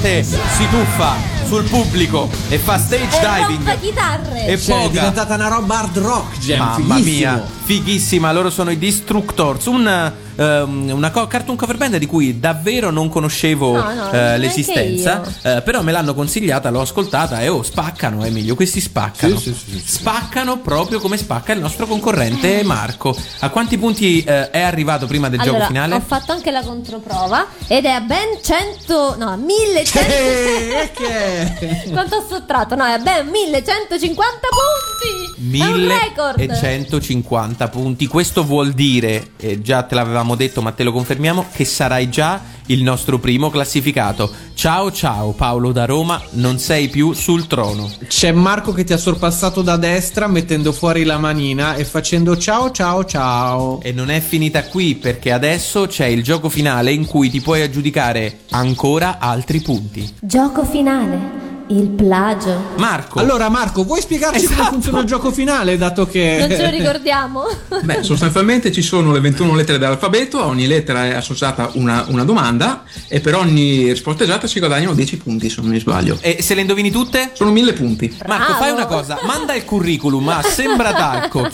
Speaker 14: cantante
Speaker 2: si tuffa sul pubblico e fa stage
Speaker 4: E
Speaker 2: diving.
Speaker 4: chitarre.
Speaker 2: E
Speaker 3: Cioè, è diventata una roba hard rock, Gem.
Speaker 2: Mamma
Speaker 3: fighissimo.
Speaker 2: mia, fighissima, loro sono i Destructors, un ehm, una co- cartoon cover band di cui davvero non conoscevo
Speaker 4: No, no,
Speaker 2: eh, l'esistenza, eh, però me l'hanno consigliata, l'ho ascoltata e oh, spaccano Emilio, questi spaccano.
Speaker 3: Sì, sì, sì, sì.
Speaker 2: Spaccano proprio come spacca il nostro concorrente Marco. A quanti punti eh, è arrivato prima del
Speaker 4: allora,
Speaker 2: gioco finale?
Speaker 4: ho fatto anche la controprova ed è a ben 100, no, 1100.
Speaker 3: Eh, che?
Speaker 4: Quanto ho sottratto? No, è a ben 1150 punti. È un record.
Speaker 2: 1150 punti. Questo vuol dire, e già te l'avevamo detto, ma te lo confermiamo, che sarai già il nostro primo classificato. Ciao ciao Paolo da Roma, non sei più sul trono.
Speaker 3: C'è Marco che ti ha sorpassato da destra mettendo fuori la manina e facendo ciao ciao ciao.
Speaker 2: E non è finita qui perché adesso c'è il gioco finale in cui ti puoi aggiudicare ancora altri punti.
Speaker 4: Gioco finale. Il plagio.
Speaker 2: Marco.
Speaker 3: Allora Marco, vuoi spiegarci come
Speaker 2: Esatto.
Speaker 3: funziona il gioco finale dato che...
Speaker 4: Non ce lo ricordiamo?
Speaker 9: Beh, sostanzialmente ci sono le 21 lettere dell'alfabeto, a ogni lettera è associata una, una domanda e per ogni risposta esatta si guadagnano 10 punti, se non mi sbaglio.
Speaker 2: E se le indovini tutte?
Speaker 9: Sono 1000 punti.
Speaker 2: Marco,
Speaker 4: Bravo.
Speaker 2: fai una cosa, manda il curriculum a sembratalco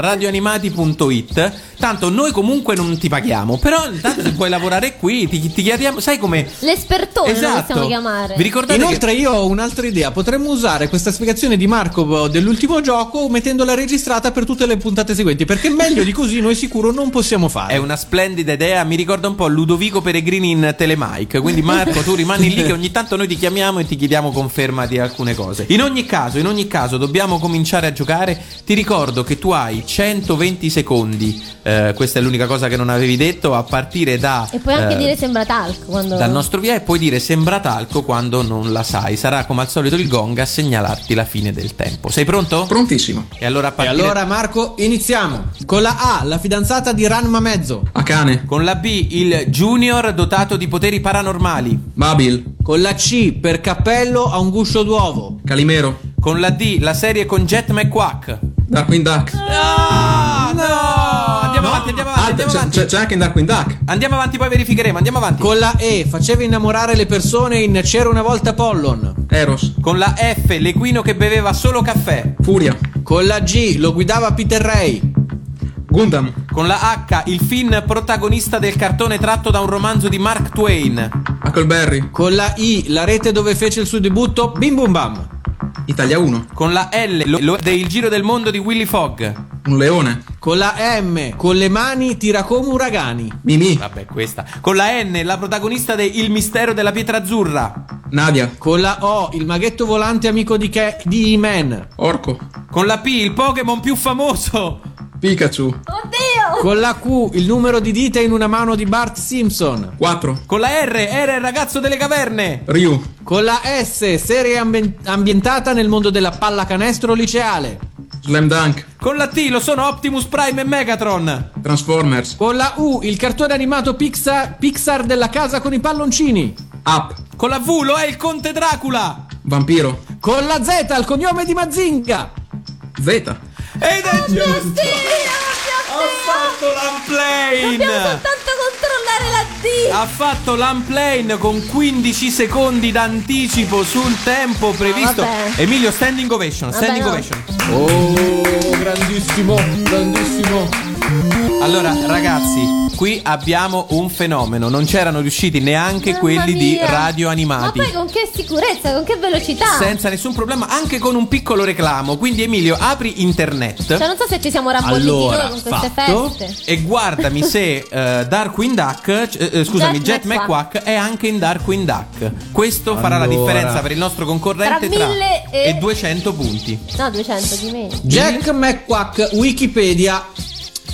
Speaker 2: radioanimati.it. Tanto noi comunque non ti paghiamo, però intanto se puoi lavorare qui, ti, ti chiediamo, sai come
Speaker 4: L'espertone lo
Speaker 2: Esatto.
Speaker 4: possiamo chiamare.
Speaker 2: Vi ricordate
Speaker 3: Inoltre io ho un'altra idea, potremmo usare questa spiegazione di Marco dell'ultimo gioco mettendola registrata per tutte le puntate seguenti, perché meglio di così noi sicuro non possiamo fare.
Speaker 2: è una splendida idea, mi ricorda un po' Ludovico Peregrini in Telemike. Quindi Marco, tu rimani lì che ogni tanto noi ti chiamiamo e ti chiediamo conferma di alcune cose. In ogni caso, in ogni caso dobbiamo cominciare a giocare. Ti ricordo che tu hai 120 secondi. eh, questa è l'unica cosa che non avevi detto a partire da
Speaker 4: E puoi anche
Speaker 2: eh,
Speaker 4: dire sembra talco quando...
Speaker 2: dal nostro via e puoi dire sembra talco quando non la sai. Sarà come al solito il gong a segnalarti la fine del tempo. Sei pronto?
Speaker 9: Prontissimo.
Speaker 2: E allora a
Speaker 3: E
Speaker 2: partire
Speaker 3: allora Marco, iniziamo. Con la A, la fidanzata di Ranma Mezzo.
Speaker 9: A cane.
Speaker 2: con la B il junior dotato di poteri paranormali.
Speaker 9: Babil.
Speaker 3: Con la C, per cappello a un guscio d'uovo.
Speaker 9: Calimero.
Speaker 2: Con la D la serie con Jet McQuack.
Speaker 9: Darkwing Duck.
Speaker 2: No, no! Andiamo avanti, andiamo avanti, andiamo
Speaker 9: c'è,
Speaker 2: avanti.
Speaker 9: c'è- c'è anche in Darkwing Duck.
Speaker 2: Andiamo avanti, poi verificheremo. Andiamo avanti.
Speaker 3: Con la E, faceva innamorare le persone in C'era una volta Pollon.
Speaker 9: Eros.
Speaker 2: Con la F, l'equino che beveva solo caffè.
Speaker 9: Furia.
Speaker 3: Con la G, lo guidava Peter Ray.
Speaker 9: Gundam.
Speaker 2: Con la H, il Finn protagonista del cartone tratto da un romanzo di Mark Twain.
Speaker 9: Huckleberry.
Speaker 3: Con la I, la rete dove fece il suo debutto Bim Bum Bam.
Speaker 9: Italia 1.
Speaker 2: Con la L, lo, lo- del giro del mondo di Willy Fogg.
Speaker 9: Un leone.
Speaker 3: Con la M, con le mani tira come uragani.
Speaker 9: Mimì.
Speaker 2: Vabbè, questa. Con la N, la protagonista de Il mistero della pietra azzurra.
Speaker 9: Nadia.
Speaker 3: Con la O, il maghetto volante amico di, Ke- di E-Man.
Speaker 9: Orco.
Speaker 2: Con la P, il Pokémon più famoso.
Speaker 9: Pikachu.
Speaker 4: Oddio!
Speaker 3: Con la Q, il numero di dita in una mano di Bart Simpson.
Speaker 9: 4.
Speaker 2: Con la R, era il ragazzo delle caverne.
Speaker 9: Ryu.
Speaker 3: Con la S, serie ambien- ambientata nel mondo della pallacanestro liceale.
Speaker 9: Slam Dunk.
Speaker 2: Con la T, lo sono Optimus Prime e Megatron.
Speaker 9: Transformers.
Speaker 3: Con la U, il cartone animato Pixar, Pixar della casa con i palloncini.
Speaker 9: Up.
Speaker 2: Con la V, lo è il Conte Dracula.
Speaker 9: Vampiro.
Speaker 3: Con la Z, il cognome di Mazinga.
Speaker 9: Z.
Speaker 2: Ed è
Speaker 4: Mio
Speaker 2: giusto.
Speaker 4: Dio,
Speaker 2: Ha fatto l'unplane.
Speaker 4: Dobbiamo soltanto controllare la D!
Speaker 2: Ha fatto l'unplane con 15 secondi d'anticipo sul tempo previsto.
Speaker 4: vabbè.
Speaker 2: Emilio, standing ovation,
Speaker 4: Vabbè,
Speaker 2: standing
Speaker 4: no.
Speaker 2: ovation.
Speaker 3: Oh, grandissimo, grandissimo.
Speaker 2: Allora, ragazzi, qui abbiamo un fenomeno. Non c'erano riusciti neanche
Speaker 4: Mamma
Speaker 2: quelli di
Speaker 4: mia.
Speaker 2: radio
Speaker 4: Ma
Speaker 2: animati.
Speaker 4: poi con che sicurezza, con che velocità?
Speaker 2: Senza nessun problema, anche con un piccolo reclamo. Quindi, Emilio, apri internet.
Speaker 4: Cioè, non so se ci siamo rambolliti
Speaker 3: Allora,
Speaker 4: noi con queste
Speaker 3: fatto.
Speaker 4: feste.
Speaker 2: E guardami se eh, Darkwing Duck, eh, scusami,
Speaker 4: Jet
Speaker 2: Jet McQuack è anche in Darkwing Duck. Questo farà la
Speaker 3: Allora.
Speaker 2: differenza per il nostro concorrente
Speaker 4: Tra
Speaker 2: tra,
Speaker 4: 1000 e-
Speaker 2: 200 punti.
Speaker 4: No, 200 di meno.
Speaker 3: Jack McQuack, Wikipedia.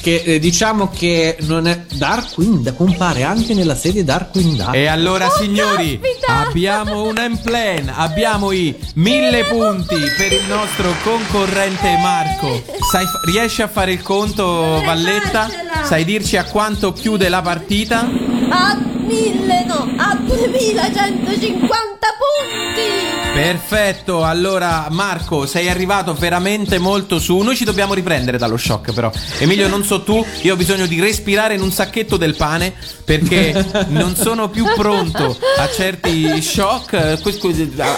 Speaker 3: Che eh, diciamo che non è Darkwing, compare anche nella serie Darkwing Duck.
Speaker 2: E allora,
Speaker 4: Oh,
Speaker 2: signori,
Speaker 4: caspita!
Speaker 2: abbiamo un M-Plan, abbiamo i 1000 punti per il nostro concorrente Marco. Sai, riesci a fare il conto, Valletta? Sai dirci a quanto chiude la partita?
Speaker 4: A 1000, no, a 2150 punti!
Speaker 2: Perfetto, allora Marco, sei arrivato veramente molto su. Noi ci dobbiamo riprendere dallo shock, però. Emilio, non so tu, io ho bisogno di respirare in un sacchetto del pane perché non sono più pronto a certi shock.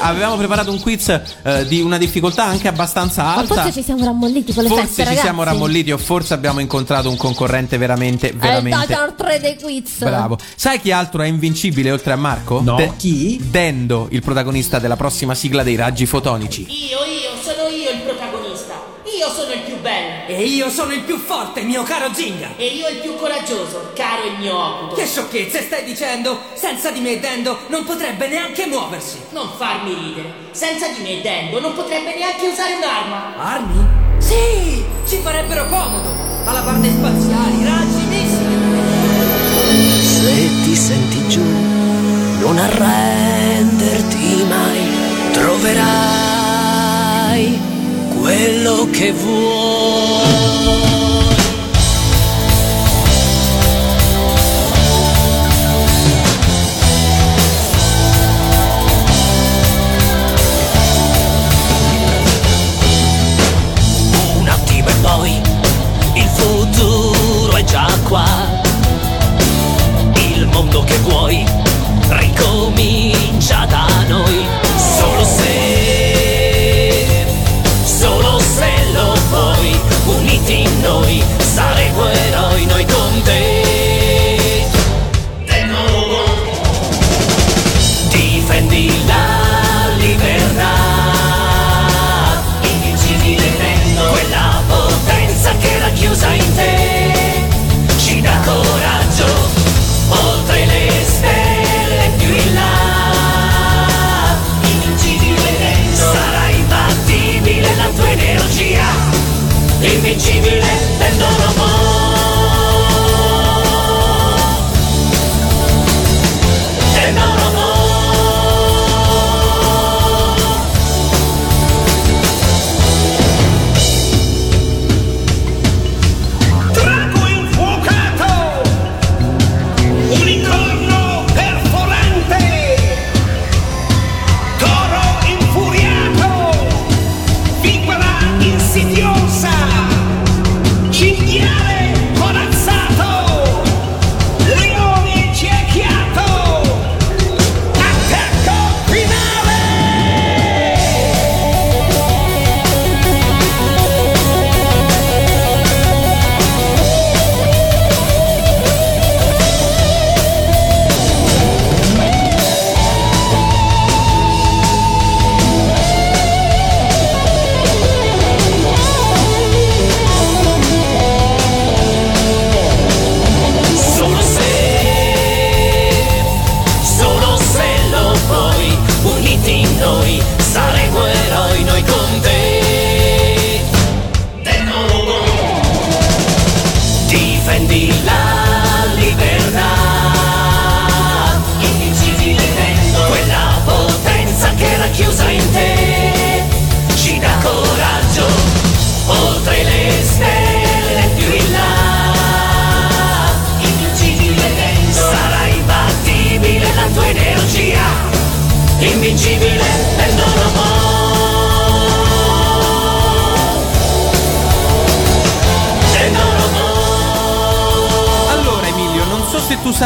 Speaker 2: Avevamo preparato un quiz eh, di una difficoltà anche abbastanza
Speaker 4: Ma
Speaker 2: alta.
Speaker 4: forse ci siamo rammolliti con le
Speaker 2: Forse
Speaker 4: feste,
Speaker 2: ci
Speaker 4: ragazzi.
Speaker 2: siamo rammolliti o forse abbiamo incontrato un concorrente veramente,
Speaker 4: È il
Speaker 2: veramente
Speaker 4: 3 dei quiz.
Speaker 2: Bravo. Sai chi altro è invincibile oltre a Marco?
Speaker 3: No.
Speaker 2: chi? Dendo, il protagonista della prossima sigla dei raggi fotonici.
Speaker 15: Io, io, sono io il protagonista. Io sono il più bello.
Speaker 16: E io sono il più forte, mio caro Zinga.
Speaker 15: E io il più coraggioso, caro il mio Ocuto.
Speaker 16: Che sciocchezze stai dicendo? Senza di me Dendo non potrebbe neanche muoversi.
Speaker 15: Non farmi ridere. Senza di me Dendo non potrebbe neanche usare un'arma.
Speaker 16: Armi? Sì, ci farebbero comodo. Alla parte spaziali.
Speaker 17: Se ti senti giù, non arrenderti mai, troverai quello che vuoi.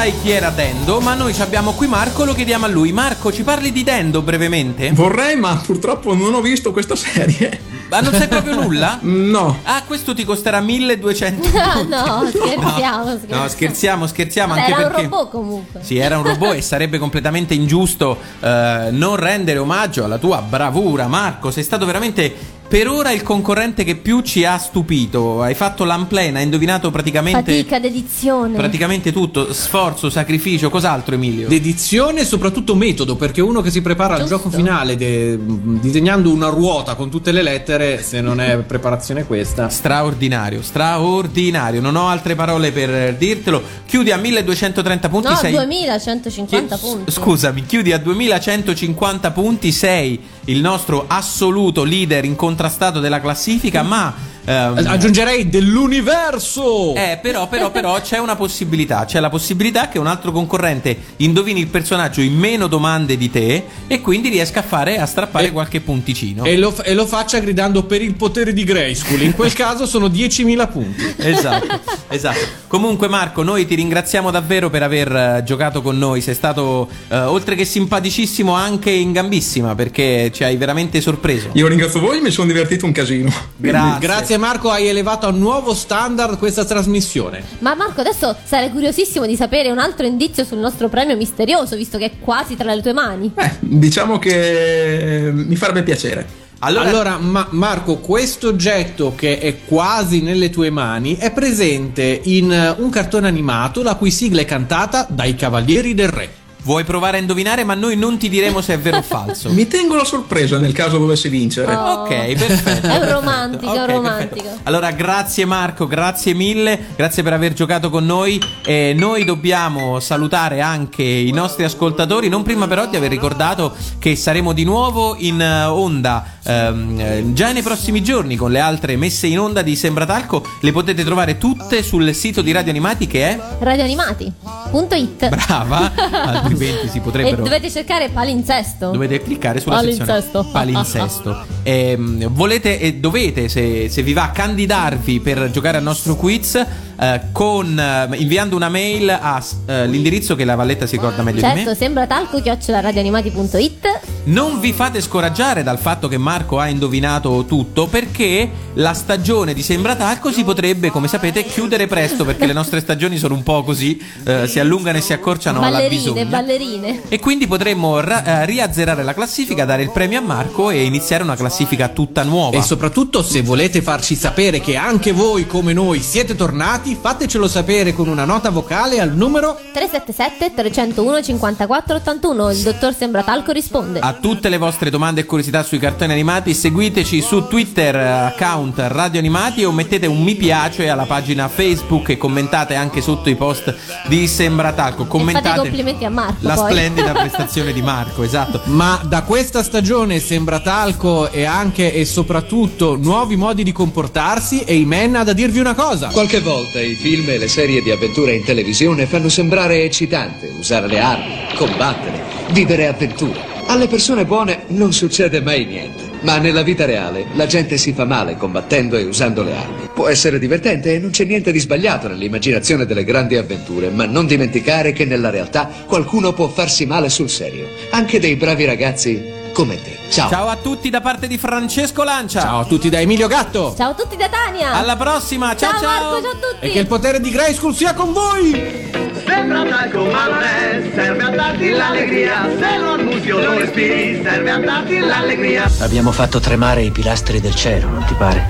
Speaker 2: Sai chi era Dendo, ma noi ci abbiamo qui Marco, lo chiediamo a lui. Marco, ci parli di Dendo brevemente?
Speaker 9: Vorrei, ma purtroppo non ho visto questa serie.
Speaker 2: Ma non sai proprio nulla?
Speaker 9: No.
Speaker 2: Ah, questo ti costerà 1200
Speaker 4: No, no, scherziamo, scherziamo.
Speaker 2: No, scherziamo, scherziamo
Speaker 4: Vabbè,
Speaker 2: anche
Speaker 4: era
Speaker 2: perché
Speaker 4: un robot comunque.
Speaker 2: Sì, era un robot e sarebbe completamente ingiusto eh, non rendere omaggio alla tua bravura, Marco. Sei stato veramente per ora il concorrente che più ci ha stupito. Hai fatto l'amplena, hai indovinato praticamente
Speaker 4: Fatica, dedizione.
Speaker 2: praticamente tutto, sforzo, sacrificio, cos'altro Emilio?
Speaker 3: Dedizione e soprattutto metodo, perché uno che si prepara al
Speaker 4: Giusto.
Speaker 3: gioco finale de- disegnando una ruota con tutte le lettere, se non è preparazione questa.
Speaker 2: Straordinario, straordinario. Non ho altre parole per dirtelo. Chiudi a 1230 punti.
Speaker 4: No,
Speaker 2: sei...
Speaker 4: 2150 punti.
Speaker 2: Scusami, chiudi a 2150 punti, sei il nostro assoluto leader incontrastato della classifica, ma ehm,
Speaker 3: Aggiungerei dell'universo.
Speaker 2: eh, però, però, però c'è una possibilità. C'è la possibilità che un altro concorrente indovini il personaggio in meno domande di te e quindi riesca a fare a strappare qualche punticino.
Speaker 3: E lo, e lo faccia gridando per il potere di Grayskull. In quel caso sono 10.000 punti.
Speaker 2: Esatto, esatto. Comunque, Marco, noi ti ringraziamo davvero per aver eh, giocato con noi. Sei stato, eh, oltre che simpaticissimo, anche in gambissima perché ci hai veramente sorpreso.
Speaker 9: Io ringrazio voi, mi sono divertito un casino.
Speaker 2: Grazie.
Speaker 3: Grazie Marco, hai elevato a nuovo standard questa trasmissione.
Speaker 4: Ma Marco, adesso sarei curiosissimo di sapere un altro indizio sul nostro premio misterioso, visto che è quasi tra le tue mani.
Speaker 9: Diciamo che mi farebbe piacere.
Speaker 3: Allora, Ma- Marco, questo oggetto che è quasi nelle tue mani è presente in eh, un cartone animato la cui sigla è cantata dai Cavalieri del Re.
Speaker 2: Vuoi provare a indovinare, ma noi non ti diremo se è vero o falso.
Speaker 9: Mi tengo la sorpresa nel caso dovessi vincere.
Speaker 4: Oh.
Speaker 2: Ok, perfetto.
Speaker 4: È un romantico, è un
Speaker 2: Ok,
Speaker 4: romantico.
Speaker 2: Allora, grazie Marco, grazie mille, grazie per aver giocato con noi. E noi dobbiamo salutare anche i nostri ascoltatori, non prima però di aver ricordato che saremo di nuovo in eh, onda ehm, eh, già nei prossimi giorni con le altre messe in onda di Sembratalco. Le potete trovare tutte sul sito di Radio Animati che è
Speaker 4: Radioanimati.it
Speaker 2: brava, altrimenti si
Speaker 4: E
Speaker 2: potrebbero
Speaker 4: dovete cercare palinsesto.
Speaker 2: Dovete cliccare sulla
Speaker 4: Palinsesto.
Speaker 2: sezione palinsesto. Ehm, volete e dovete, se, se vi va, candidarvi per giocare al nostro quiz eh, con, eh, inviando una mail all'indirizzo che la Valletta si ricorda meglio di
Speaker 4: Certo,
Speaker 2: me.
Speaker 4: sembra talco radioanimati.it
Speaker 2: Non vi fate scoraggiare dal fatto che Marco ha indovinato tutto perché la stagione di Sembra Talco si potrebbe, come sapete, chiudere presto perché le nostre stagioni sono un po' così, eh, si allungano e si accorciano alla
Speaker 4: ballerine,
Speaker 2: bisogna.
Speaker 4: ballerine.
Speaker 2: E quindi potremmo ra- eh, riazzerare la classifica, dare il premio a Marco e iniziare una classifica tutta nuova.
Speaker 3: E soprattutto, se volete farci sapere che anche voi, come noi, siete tornati, fatecelo sapere con una nota vocale al numero
Speaker 4: 377 301 54 81. Il dottor Sembratalco risponde.
Speaker 2: A tutte le vostre domande e curiosità sui cartoni animati, seguiteci su Twitter, account Radio Animati o mettete un mi piace alla pagina Facebook e commentate anche sotto i post di Sembratalco.
Speaker 4: E fate i
Speaker 2: Commentate
Speaker 4: complimenti a Marco.
Speaker 2: la
Speaker 4: poi.
Speaker 2: splendida prestazione di Marco, esatto.
Speaker 3: Ma da questa stagione sembra talco e anche e soprattutto nuovi modi di comportarsi e Imen ha da dirvi una cosa.
Speaker 12: Qualche volta i film e le serie di avventura in televisione fanno sembrare eccitante usare le armi, combattere, vivere avventure. Alle persone buone non succede mai niente, ma nella vita reale la gente si fa male combattendo e usando le armi. Può essere divertente e non c'è niente di sbagliato nell'immaginazione delle grandi avventure, ma non dimenticare che nella realtà qualcuno può farsi male sul serio, anche dei bravi ragazzi come te. Ciao.
Speaker 2: Ciao a tutti da parte di Francesco Lancia.
Speaker 3: Ciao a tutti da Emilio Gatto.
Speaker 4: Ciao a tutti da Tania.
Speaker 2: Alla prossima, ciao ciao.
Speaker 4: Marco, ciao a tutti.
Speaker 3: E che il potere di Grayskull sia con voi!
Speaker 5: Sembra talco ma non è, serve a darti l'allegria, se lo annusi o lo respiri, serve a darti l'allegria.
Speaker 18: Abbiamo fatto tremare i pilastri del cielo, non ti pare?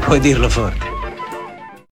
Speaker 18: Puoi dirlo forte.